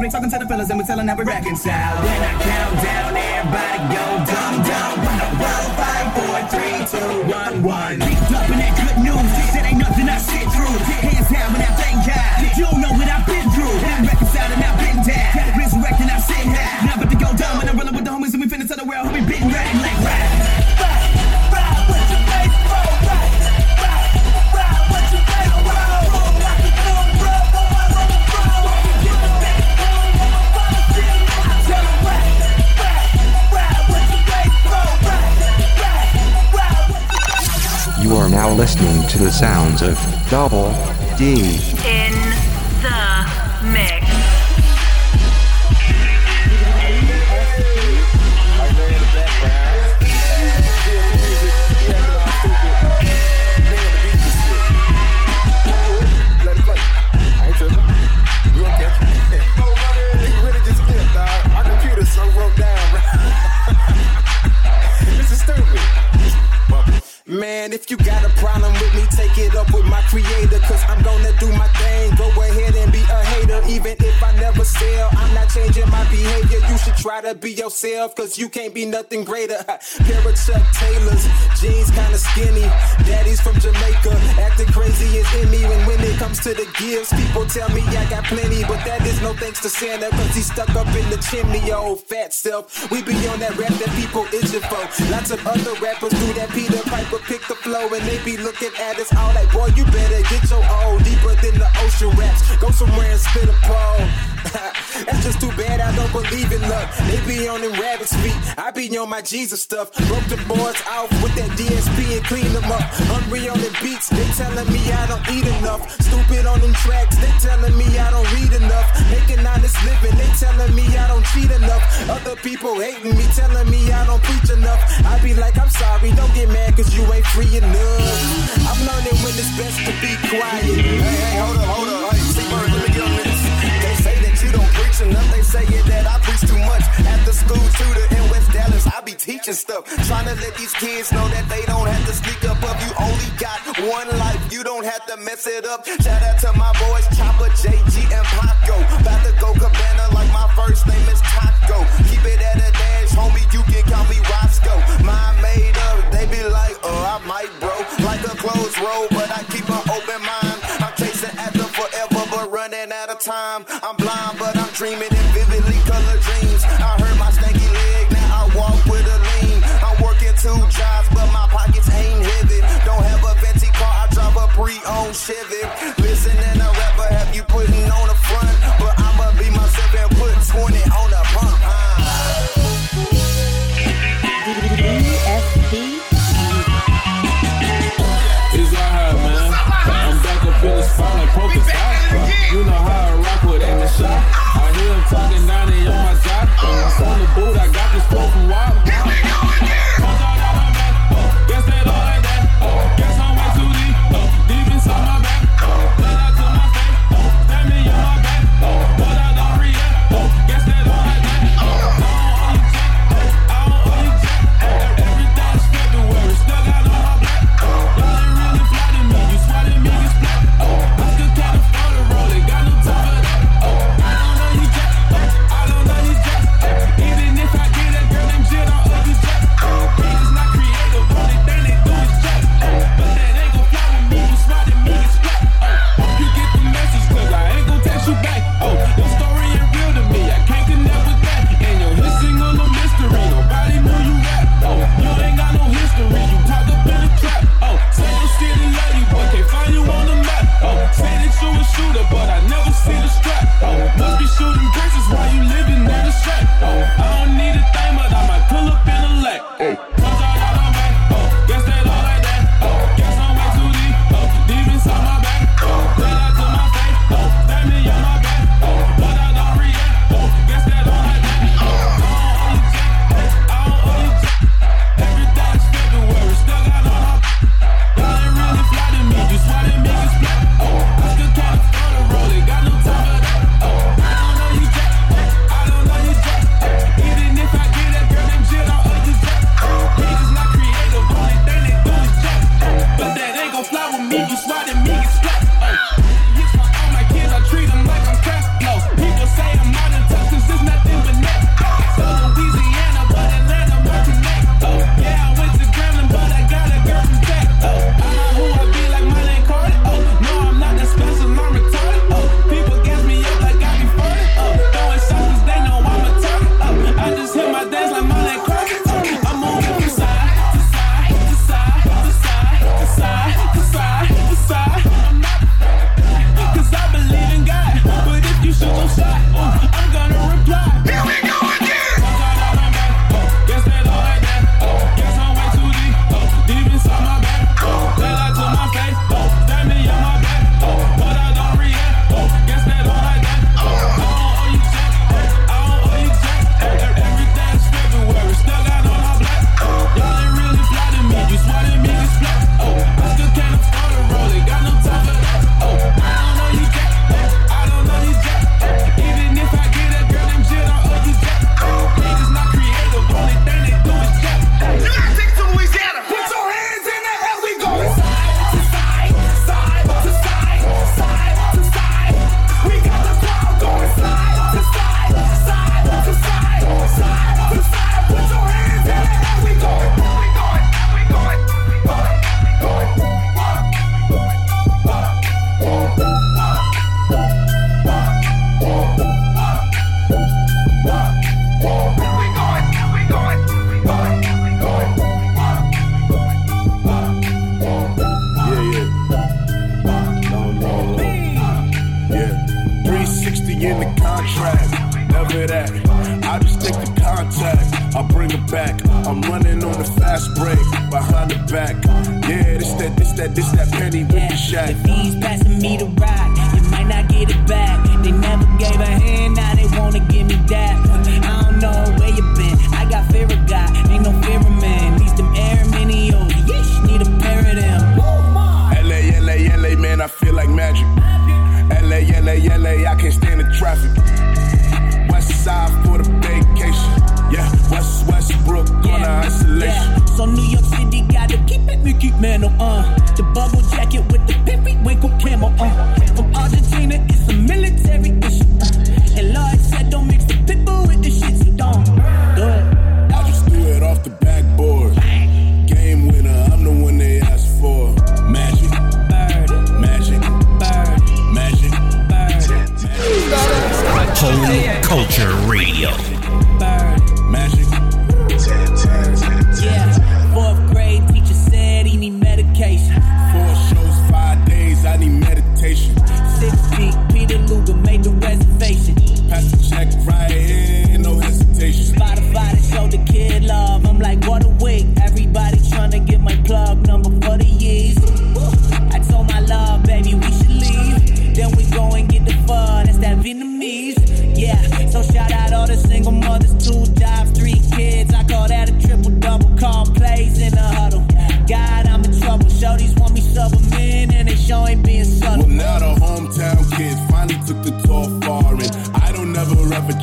we talking to the fellas and we tellin' how we reconcile. When I count down, everybody go dumb dumb. One, one, five, four, three, two, one, one. Keep dropping that good news. That ain't nothing I sit through. Hands down when I thank God. You know to the sounds of Double D. be yourself, cause you can't be nothing greater. Pair of Chuck Taylors, jeans kinda skinny. Daddy's from Jamaica, acting crazy in me. And when it comes to the gifts, people tell me I got plenty. But that is no thanks to Santa, cause he's stuck up in the chimney, old fat self. We be on that rap that people itching for. Lots of other rappers do that Peter Piper pick the flow and they be looking at us all like, boy, you better get your own deeper than the ocean raps. Go somewhere and spit a pole. That's just too bad I don't believe in luck. They be on them rabbit's feet. I be on my Jesus stuff. Broke the boards off with that DSP and clean them up. Hungry on the beats, they telling me I don't eat enough. Stupid on them tracks, they telling me I don't read enough. Making honest living, they telling me I don't cheat enough. Other people hating me, telling me I don't preach enough. I be like, I'm sorry, don't get mad cause you ain't free enough. I'm learning when it's best to be quiet. Hey, hey, hold up, hold up. You don't preach enough. They say it that I preach too much. At the school tutor in West Dallas, I be teaching stuff. Trying to let these kids know that they don't have to speak up. If you only got one life, you don't have to mess it up. Shout out to my boys, Chopper, JG, and Paco. About to go cabana like my first name is Taco. Keep it at a dash, homie, you can call me Roscoe. Mind made up, they be like, oh, I might bro. Like a closed road, but I keep an open mind. Dreaming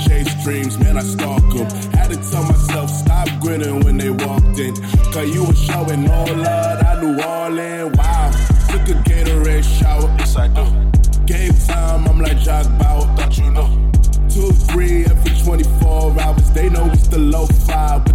chase dreams, man, I stalk them. Had to tell myself, stop grinning when they walked in. Cause you were showing all love, I knew all in. Wow, took a Gatorade shower. Yes, I do. Uh, game time, I'm like Jack Bauer, thought you know. Two, three, every 24 hours, they know it's the low five.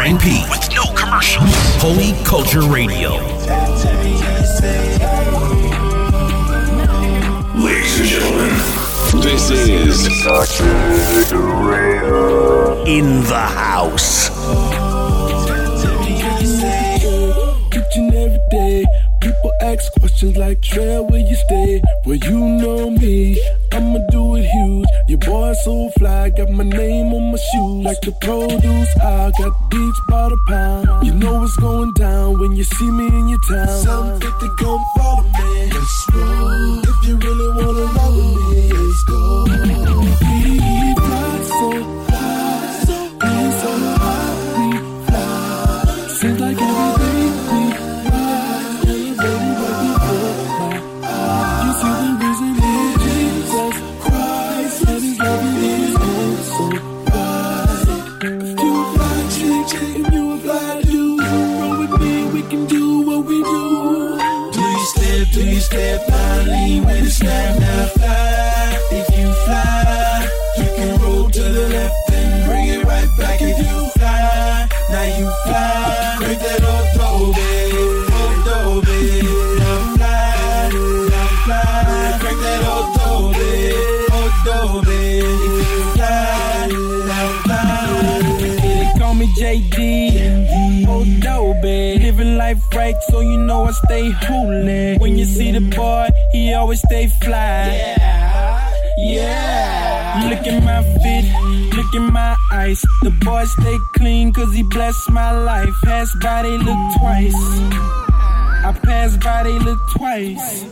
With no commercials. Holy Culture Radio. Ladies and gentlemen, this is in the house. Each every day, people ask questions like, Trail, where you stay? Well, you know me, I'ma do it huge. Boy, so fly, got my name on my shoes. Like the produce, I got beach by the pound. You know what's going down when you see me in your town. Some 50 come follow me. Let's go. If you really wanna love me, let's go. the boy, he always stay fly. Yeah, yeah. Look at my feet, look at my eyes. The boy stay clean cause he blessed my life. Pass by, they look twice. I pass by, they look twice.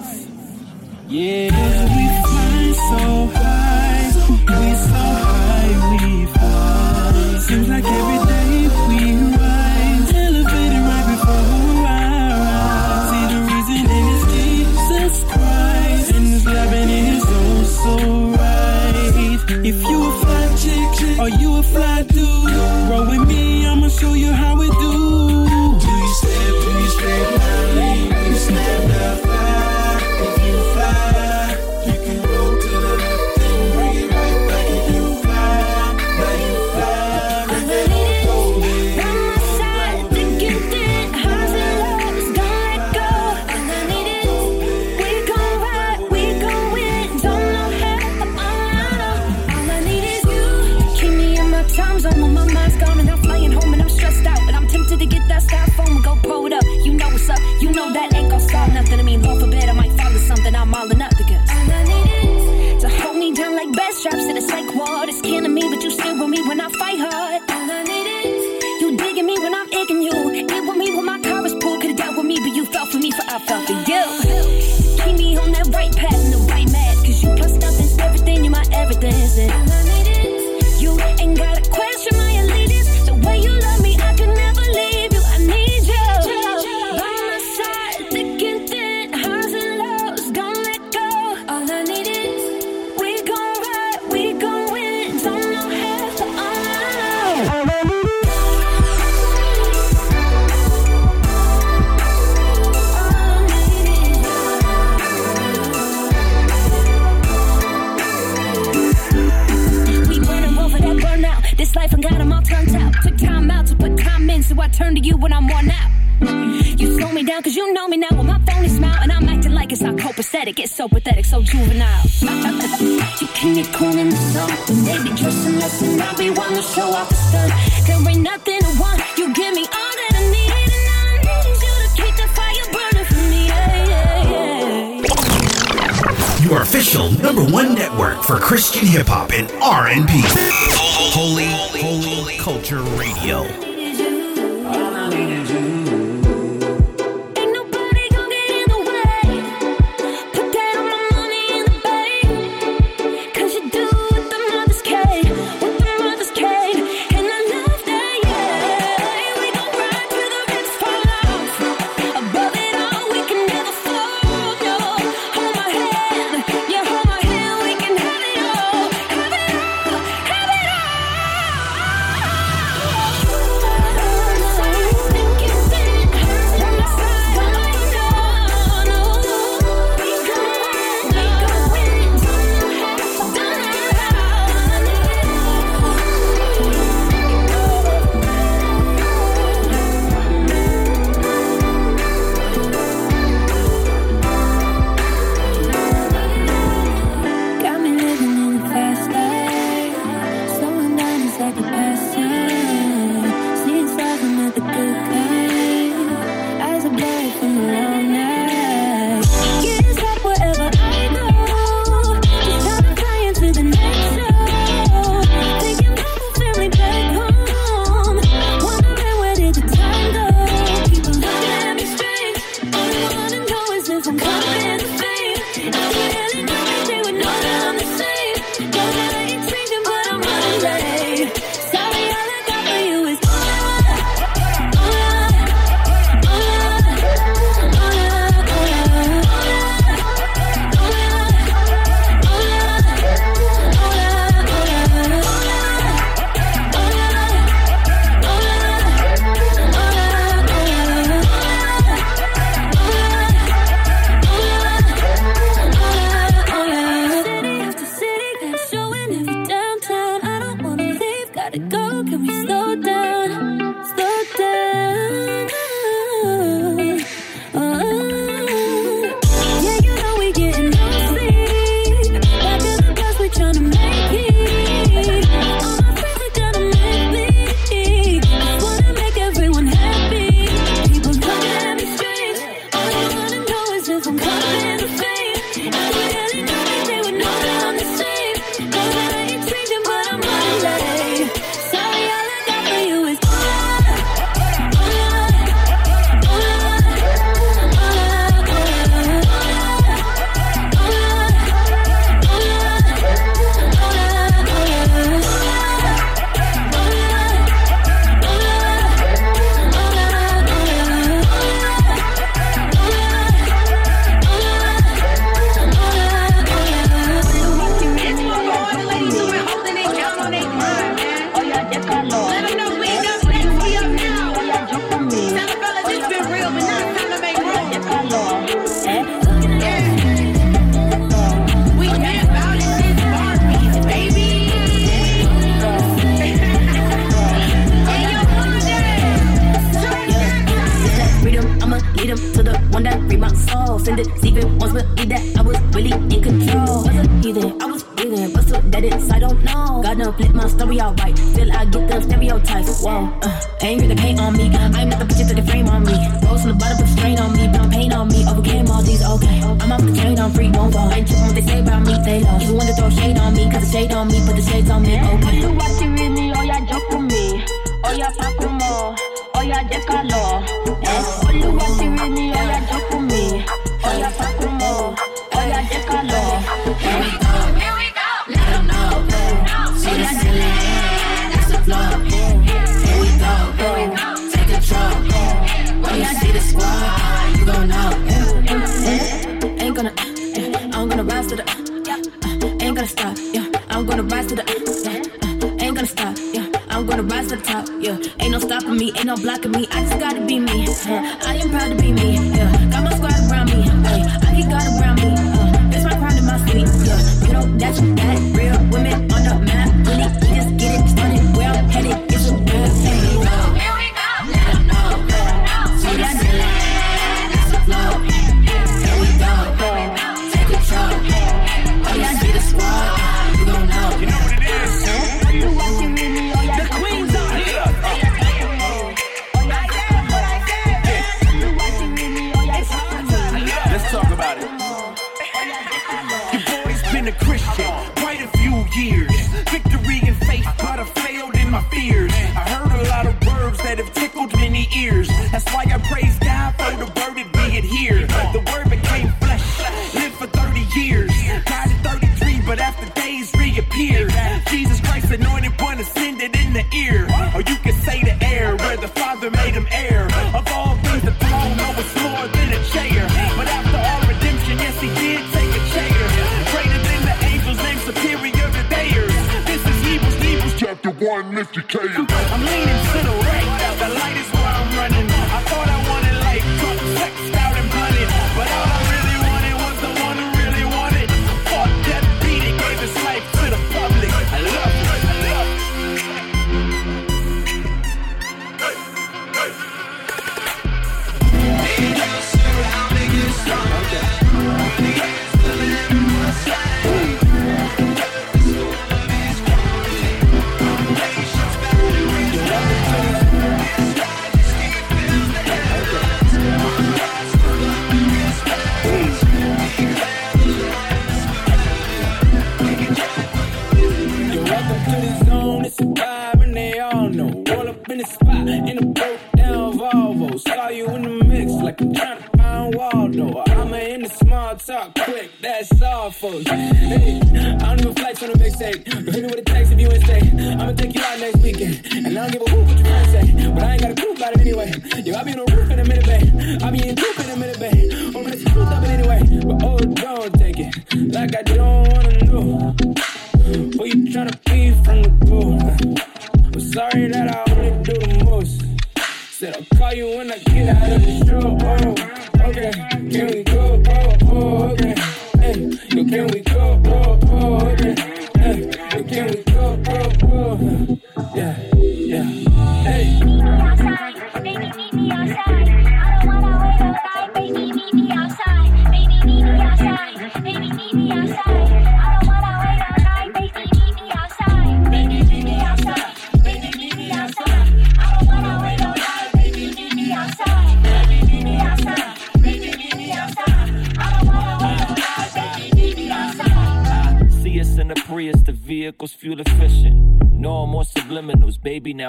Yeah. Cause we fly so high, we so high, we fly. Seems like blood.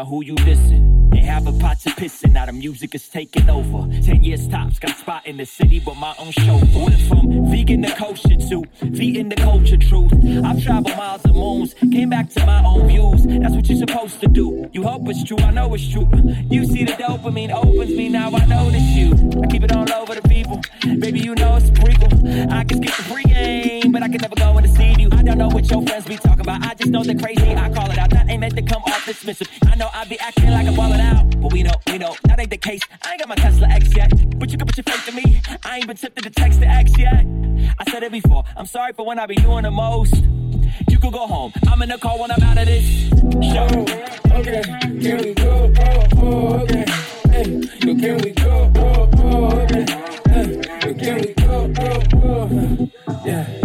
who you listen. They have a pot to pissin', now the music is taking over. Ten years tops, got spot in the city with my own show. Went from vegan to kosher to feeding the culture truth. I've traveled miles and moons, came back to my own views. That's what you're supposed to do. You hope it's true, I know it's true. You see the dopamine opens me, now I notice you. I keep it all over the people, baby, you know it's a prequel. I can skip the pregame, but I can never go in to see you. I don't know what your friends be talking about, I just know they're crazy. I call it out let them come off dismissive. I know I be acting like I'm balling out, but we know, we know, that ain't the case. I ain't got my Tesla X yet, but you can put your faith in me. I ain't been tempted to text the X yet. I said it before, I'm sorry for when I be doing the most. You could go home, I'm in the car when I'm out of this show. Okay, Can we go, oh, oh, okay. Hey, yo, can we go? Oh, oh, okay. Hey, yo, can we go? Oh, oh, yeah.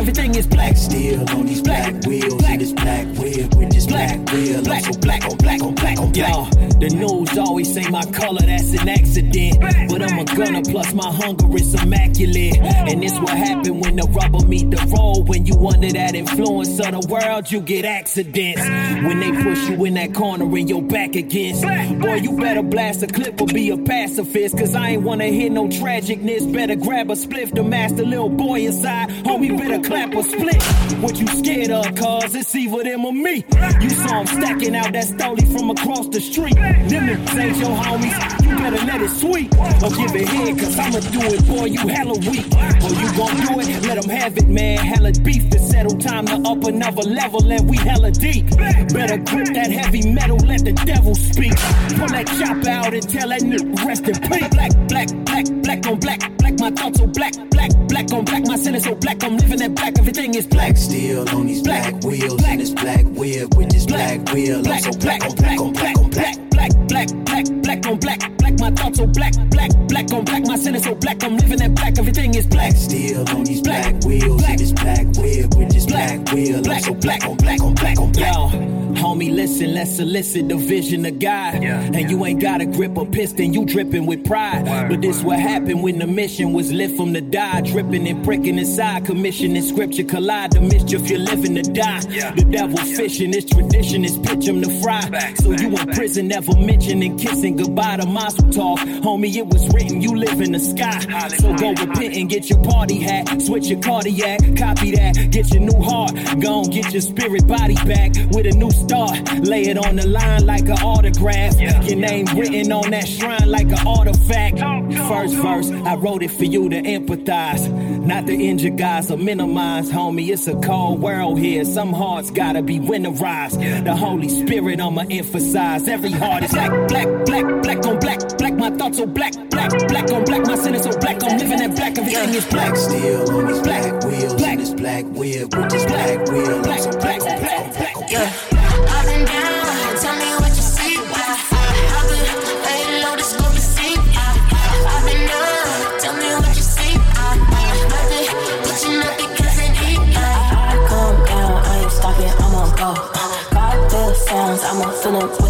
Everything is black. Still on these black wheels in this black wheel with this black wheel. black, so black on black on black on black. Yo, the news always say my color, that's an accident. But I'm a gunner, plus my hunger is immaculate. And this what happen when the rubber meet the road. When you under that influence of the world, you get accidents. When they push you in that corner and your back against. Boy, you better blast a clip or be a pacifist. Cause I ain't wanna hear no tragicness. Better grab a spliff to master little boy inside. Homie, better clap or split. What you scared of, cause it's either them or me. You saw 'em stacking out that stoley from across the street. Them niggas ain't your homies. You better let it sweep. Or give it head, cause I'ma do it, boy. You hella weak. Or you gon' do it, let them have it, man. Hella beef to settle. Time to up another level, and we hella deep. Better grip that heavy metal, let the devil speak. Pull that chopper out and tell that nigga rest in peace. Black, black, black, black on black, black. My thoughts so black, black, black on black. My sin is so black. I'm living that black. Everything is black. Steel on these black wheels and this black wheel with this black wheel. I'm so black on black on black on black. Black, black, black, black on black, black. My thoughts so black, black, black on black. My sin is so black. I'm living that black. Everything is black. Still on these black wheels in this black wheel with this black wheel. I'm so black on black on black on black. Yo, homie, listen, let's solicit the vision of God. And you ain't got a grip or piston, you dripping with pride. but this what happened when the mission was lit from the die, dripping and pricking inside. Commission and scripture collide. The mischief you're living to die. The devil fishing, it's tradition, it's pitch him to fry. so you in prison, never mentioning kissing goodbye to Mazel talk. Homie, it was written, you live in the sky. So go repent and get your party hat, switch your cardiac, copy that, get your new heart. Go get your spirit body back with a new start. Lay it on the line like an autograph. Your name written on that shrine like an artifact. First verse, I wrote it for you to empathize. Not to injure guys or minimize, homie. It's a cold world here. Some hearts gotta be winterized. The Holy Spirit, I'ma emphasize. Every heart is like black, black, black on black, black. My thoughts so black, black, black on black. My sin is so black. I'm living that black. Everything is black. Still on these black wheels in this black wheel with this black wheel. I'm so black on black on black on black. Up and down, tell me what you see. I've been laying low, this gon' be seen. I've been up, tell me what you see. I've been reaching up because I need. I come down, I ain't stopping, I'm on go. God feel sounds, I'ma fill 'em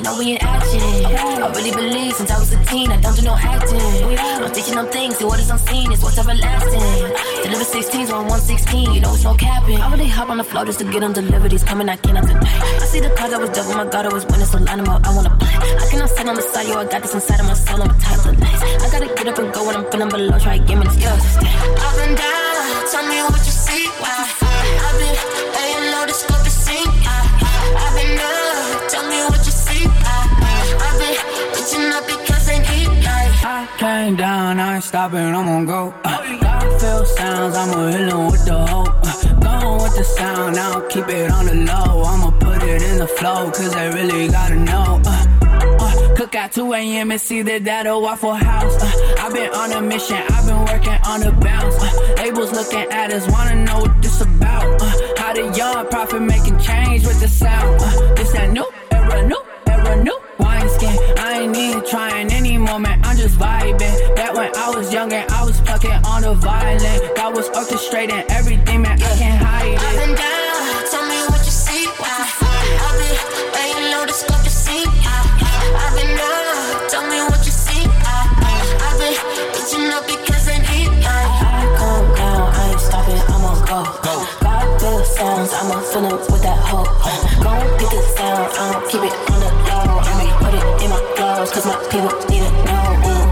you know we in action. I really believe since I was a teen, I don't do no acting. I'm teaching them things, see what is unseen is what's everlasting. Deliver 16s on 116, you know it's no capping. I really hop on the floor just to get them delivered, he's coming, I cannot deny. I see the cars, I was double, my God, I was winning, so line up, I wanna play. I cannot sit on the side, yo, I got this inside of my soul, I'm type of nice. I gotta get up and go when I'm feeling below, try to give me skills. Up and down, tell me what you see. Why. I've been came down, I ain't stopping, I'm on go. Uh, feel sounds, I'ma hit 'em with the hope. Uh, going with the sound, I don't keep it on the low. I'ma put it in the flow, cause they really gotta know. Uh, uh, cook at 2 a.m. and see that that a Waffle House. Uh, I've been on a mission, I've been working on the bounce. Uh, labels looking at us, wanna know what this about. Uh, how the young prophet making change with the sound. Uh, this that new era, new era, new wineskin. I ain't even trying anymore, man. I'm just vibing. Back when I was younger, I was plucking on the violin. God was orchestrating everything, man. I can't hide Up it. and down, tell me what you see. Uh, I've been laying low, this scope is seen. Uh, uh, I've been up, tell me what you see. I've been reaching up because I need. I come down, I ain't stopping, I'm on go. God feel sounds, I'ma fill 'em with that hoe. Gon' get the sound, I don't keep it on the clothes, cause my people need to know. Ooh.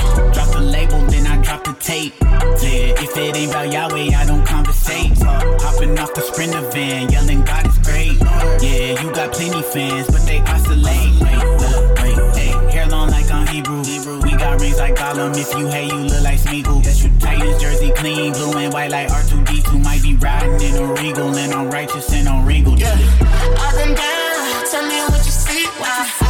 Uh, drop the label, then I drop the tape. Yeah, if it ain't about Yahweh, I don't conversate. Hopping off the sprinter van, yelling God is great. Yeah, you got plenty fans, but they oscillate. Wait, look, wait, hey, hair long like on Hebrew. We got rings like Gollum. If you hate, you look like Smeagol. Yes, you Titans jersey clean, blue and white like R2D2. Might be riding in a regal, and I'm righteous and I'm regal. Yeah. Up and down, tell me what you see. I've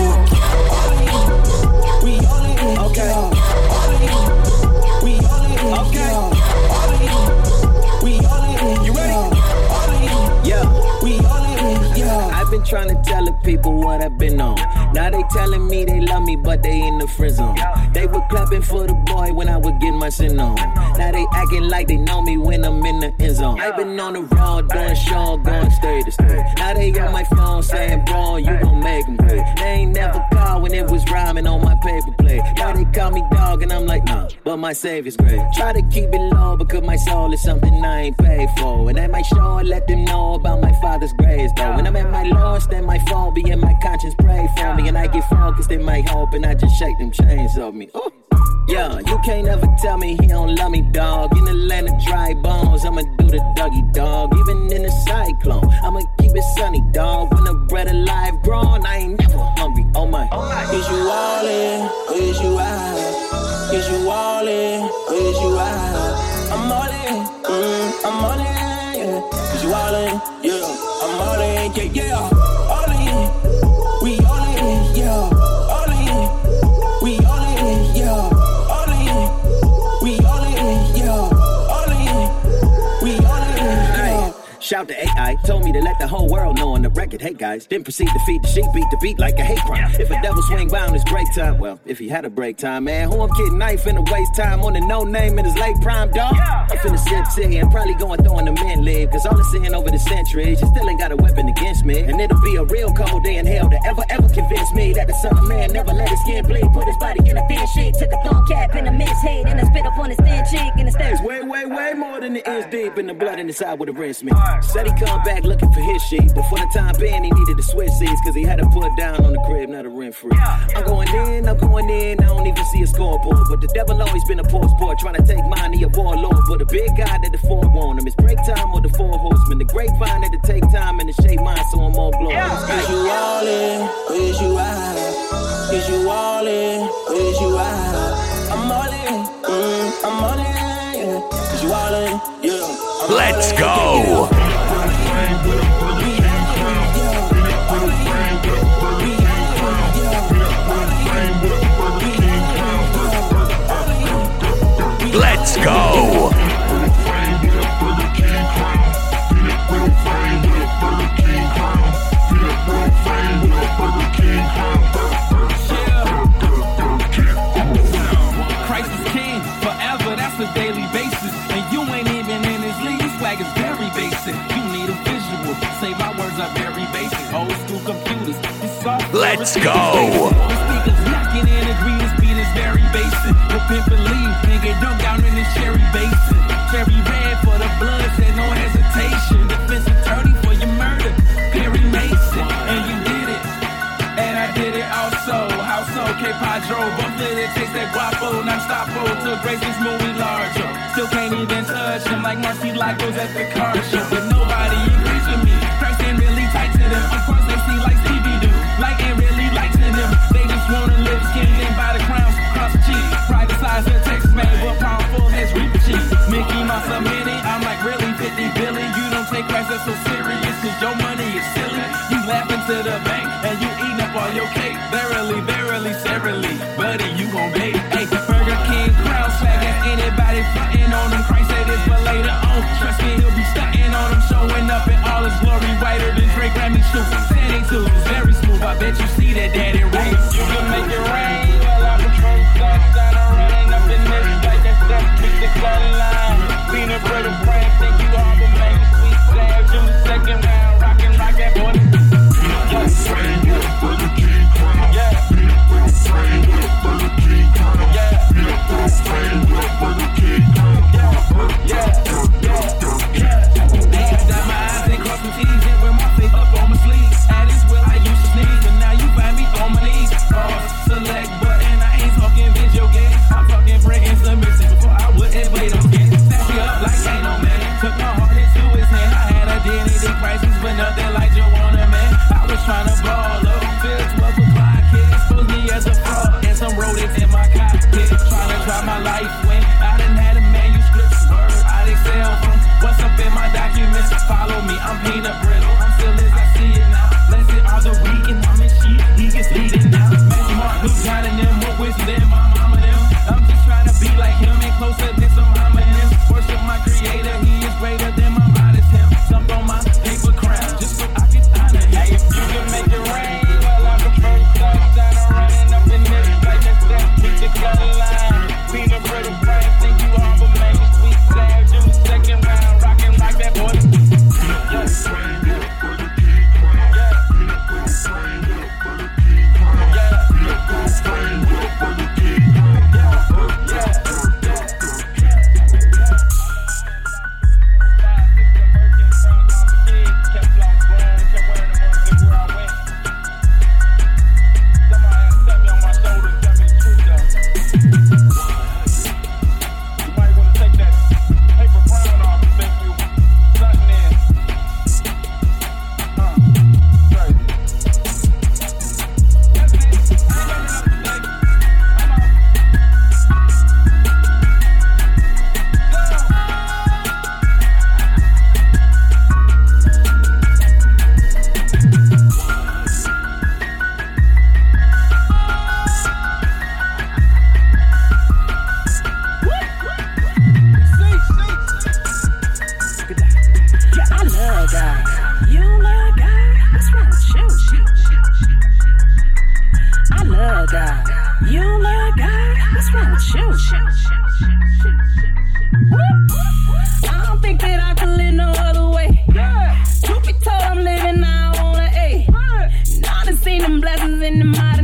Now they telling me they love me, but they in the friend zone. They were clapping for the boy when I would get my sin on. Now they acting like they know me when I'm in the end zone. I've been on the road doing show, going state to state. Now they on my phone saying, bro, you gon' make them pay. They ain't never called when it was rhyming on my paper plate. Now they call me dog and I'm like, nah, but my savior's great. Try to keep it low because my soul is something I ain't paid for. And at my show, I let them know about my father's grace though. When I'm at my lowest, then my phone be in my conscience pray for me. And I get focused in my hope and I just shake them chains off me. Ooh. Yeah, you can't ever tell me he don't love me, dog. In of dry bones, I'ma do the doggy dog. Even in a cyclone, I'ma keep it sunny, dog. When the bread alive grown, I ain't never hungry. Oh my. Is you all in or is you out? Is you all in or is you out? I'm all in, mm, I'm all in. Is you all in? Yeah, I'm all in, yeah, yeah. Shout to Told me to let the whole world know on the record. Hey guys, then proceed to feed the sheep, beat the beat like a hate crime. If a devil swing by on his break time, well, if he had a break time, man, who I'm kidding, knife in the waste time on the no name in his late prime, dog. I'm finna sip tea and probably going throwing the men live, cause all I'm seeing over the centuries, you still ain't got a weapon against me. And it'll be a real cold day in hell to ever, ever convince me that the son of man never let his skin bleed, put his body in a thin sheet, took a thumb cap in a miss head and a spit up on his thin cheek and the It's way, way, way more than the inch deep in the blood in the would have rinsed me. Said he come back looking for his sheet, but for the time being, he needed to switch seats cause he had to put down on the crib, not a rent free. I'm going in, I'm going in, I don't even see a scoreboard. But the devil always been a poor sport, trying to take mine, he a warlord. But the big guy that the forewarned him, it's break time or the four horsemen. The grapevine that to take time and to shape mine so I'm more glorious. Is you all in or is you out? Is you all in or is you out? I'm all in, mm, I'm all in, yeah. Is you all in, yeah. I'm Let's in, go. This software Let's go. Both did it. Taste that guapo, non-stopo. Took Grace's movie larger. Still can't even touch him like Murciélagos at the car show. But nobody agrees me. Christ ain't really tight to them. Of course they see like Stevie do. Like ain't really like to them. They just wanna live skin and buy the crowns across the cheek. Privatize their text man, but powerful has reap cheap. Mickey Mouse a minute. I'm like really 50 billion. You don't take that's so serious. Cause your money is silly. You laughing to the bank and you eating up all your cake. Verily, verily, severally. Buddy, you gon' pay. Hey, Burger King crown swag. Has anybody frontin' on them? Christ said this, but later on. Trust me, he'll be stunting on them. Showing up in all his glory. Whiter than Drake Grammy shoes. Standing too, very smooth. I bet you see that daddy race. You can make it rain. While I patrol stuff down and running up in this like that stuff. Keep the gun line. Peanut butter brand. What's wrong with? I don't think that I could live no other way. Truth be told, I'm living now on an A. Now I've seen them blessings in the modern.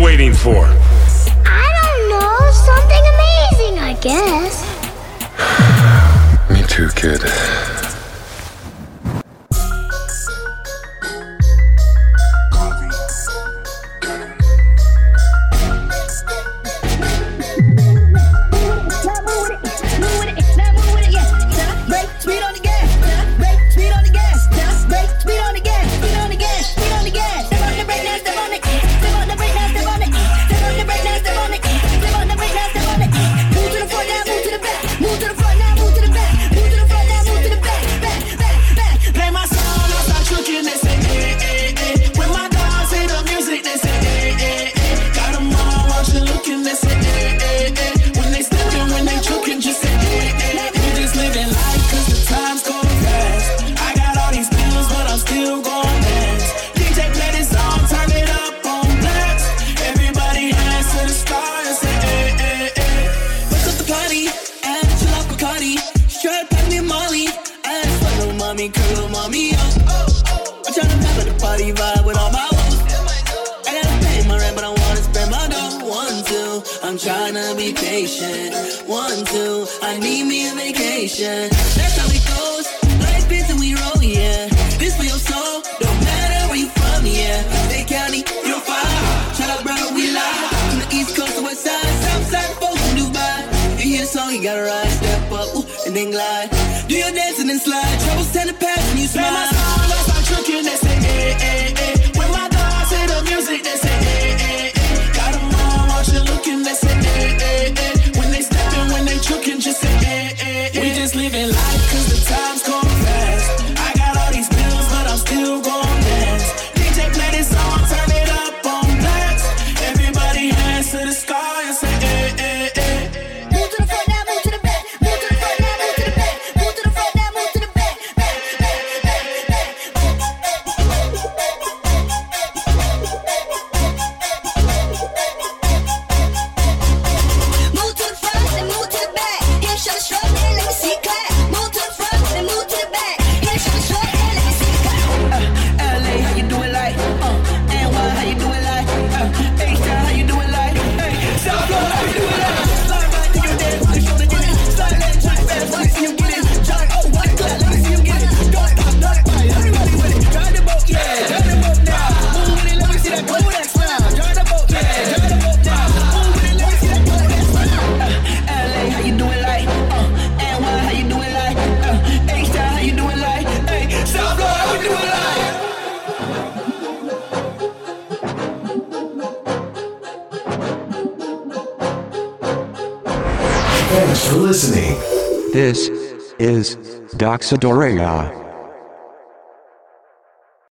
waiting for? I don't know. Something amazing, I guess. Me too, kid.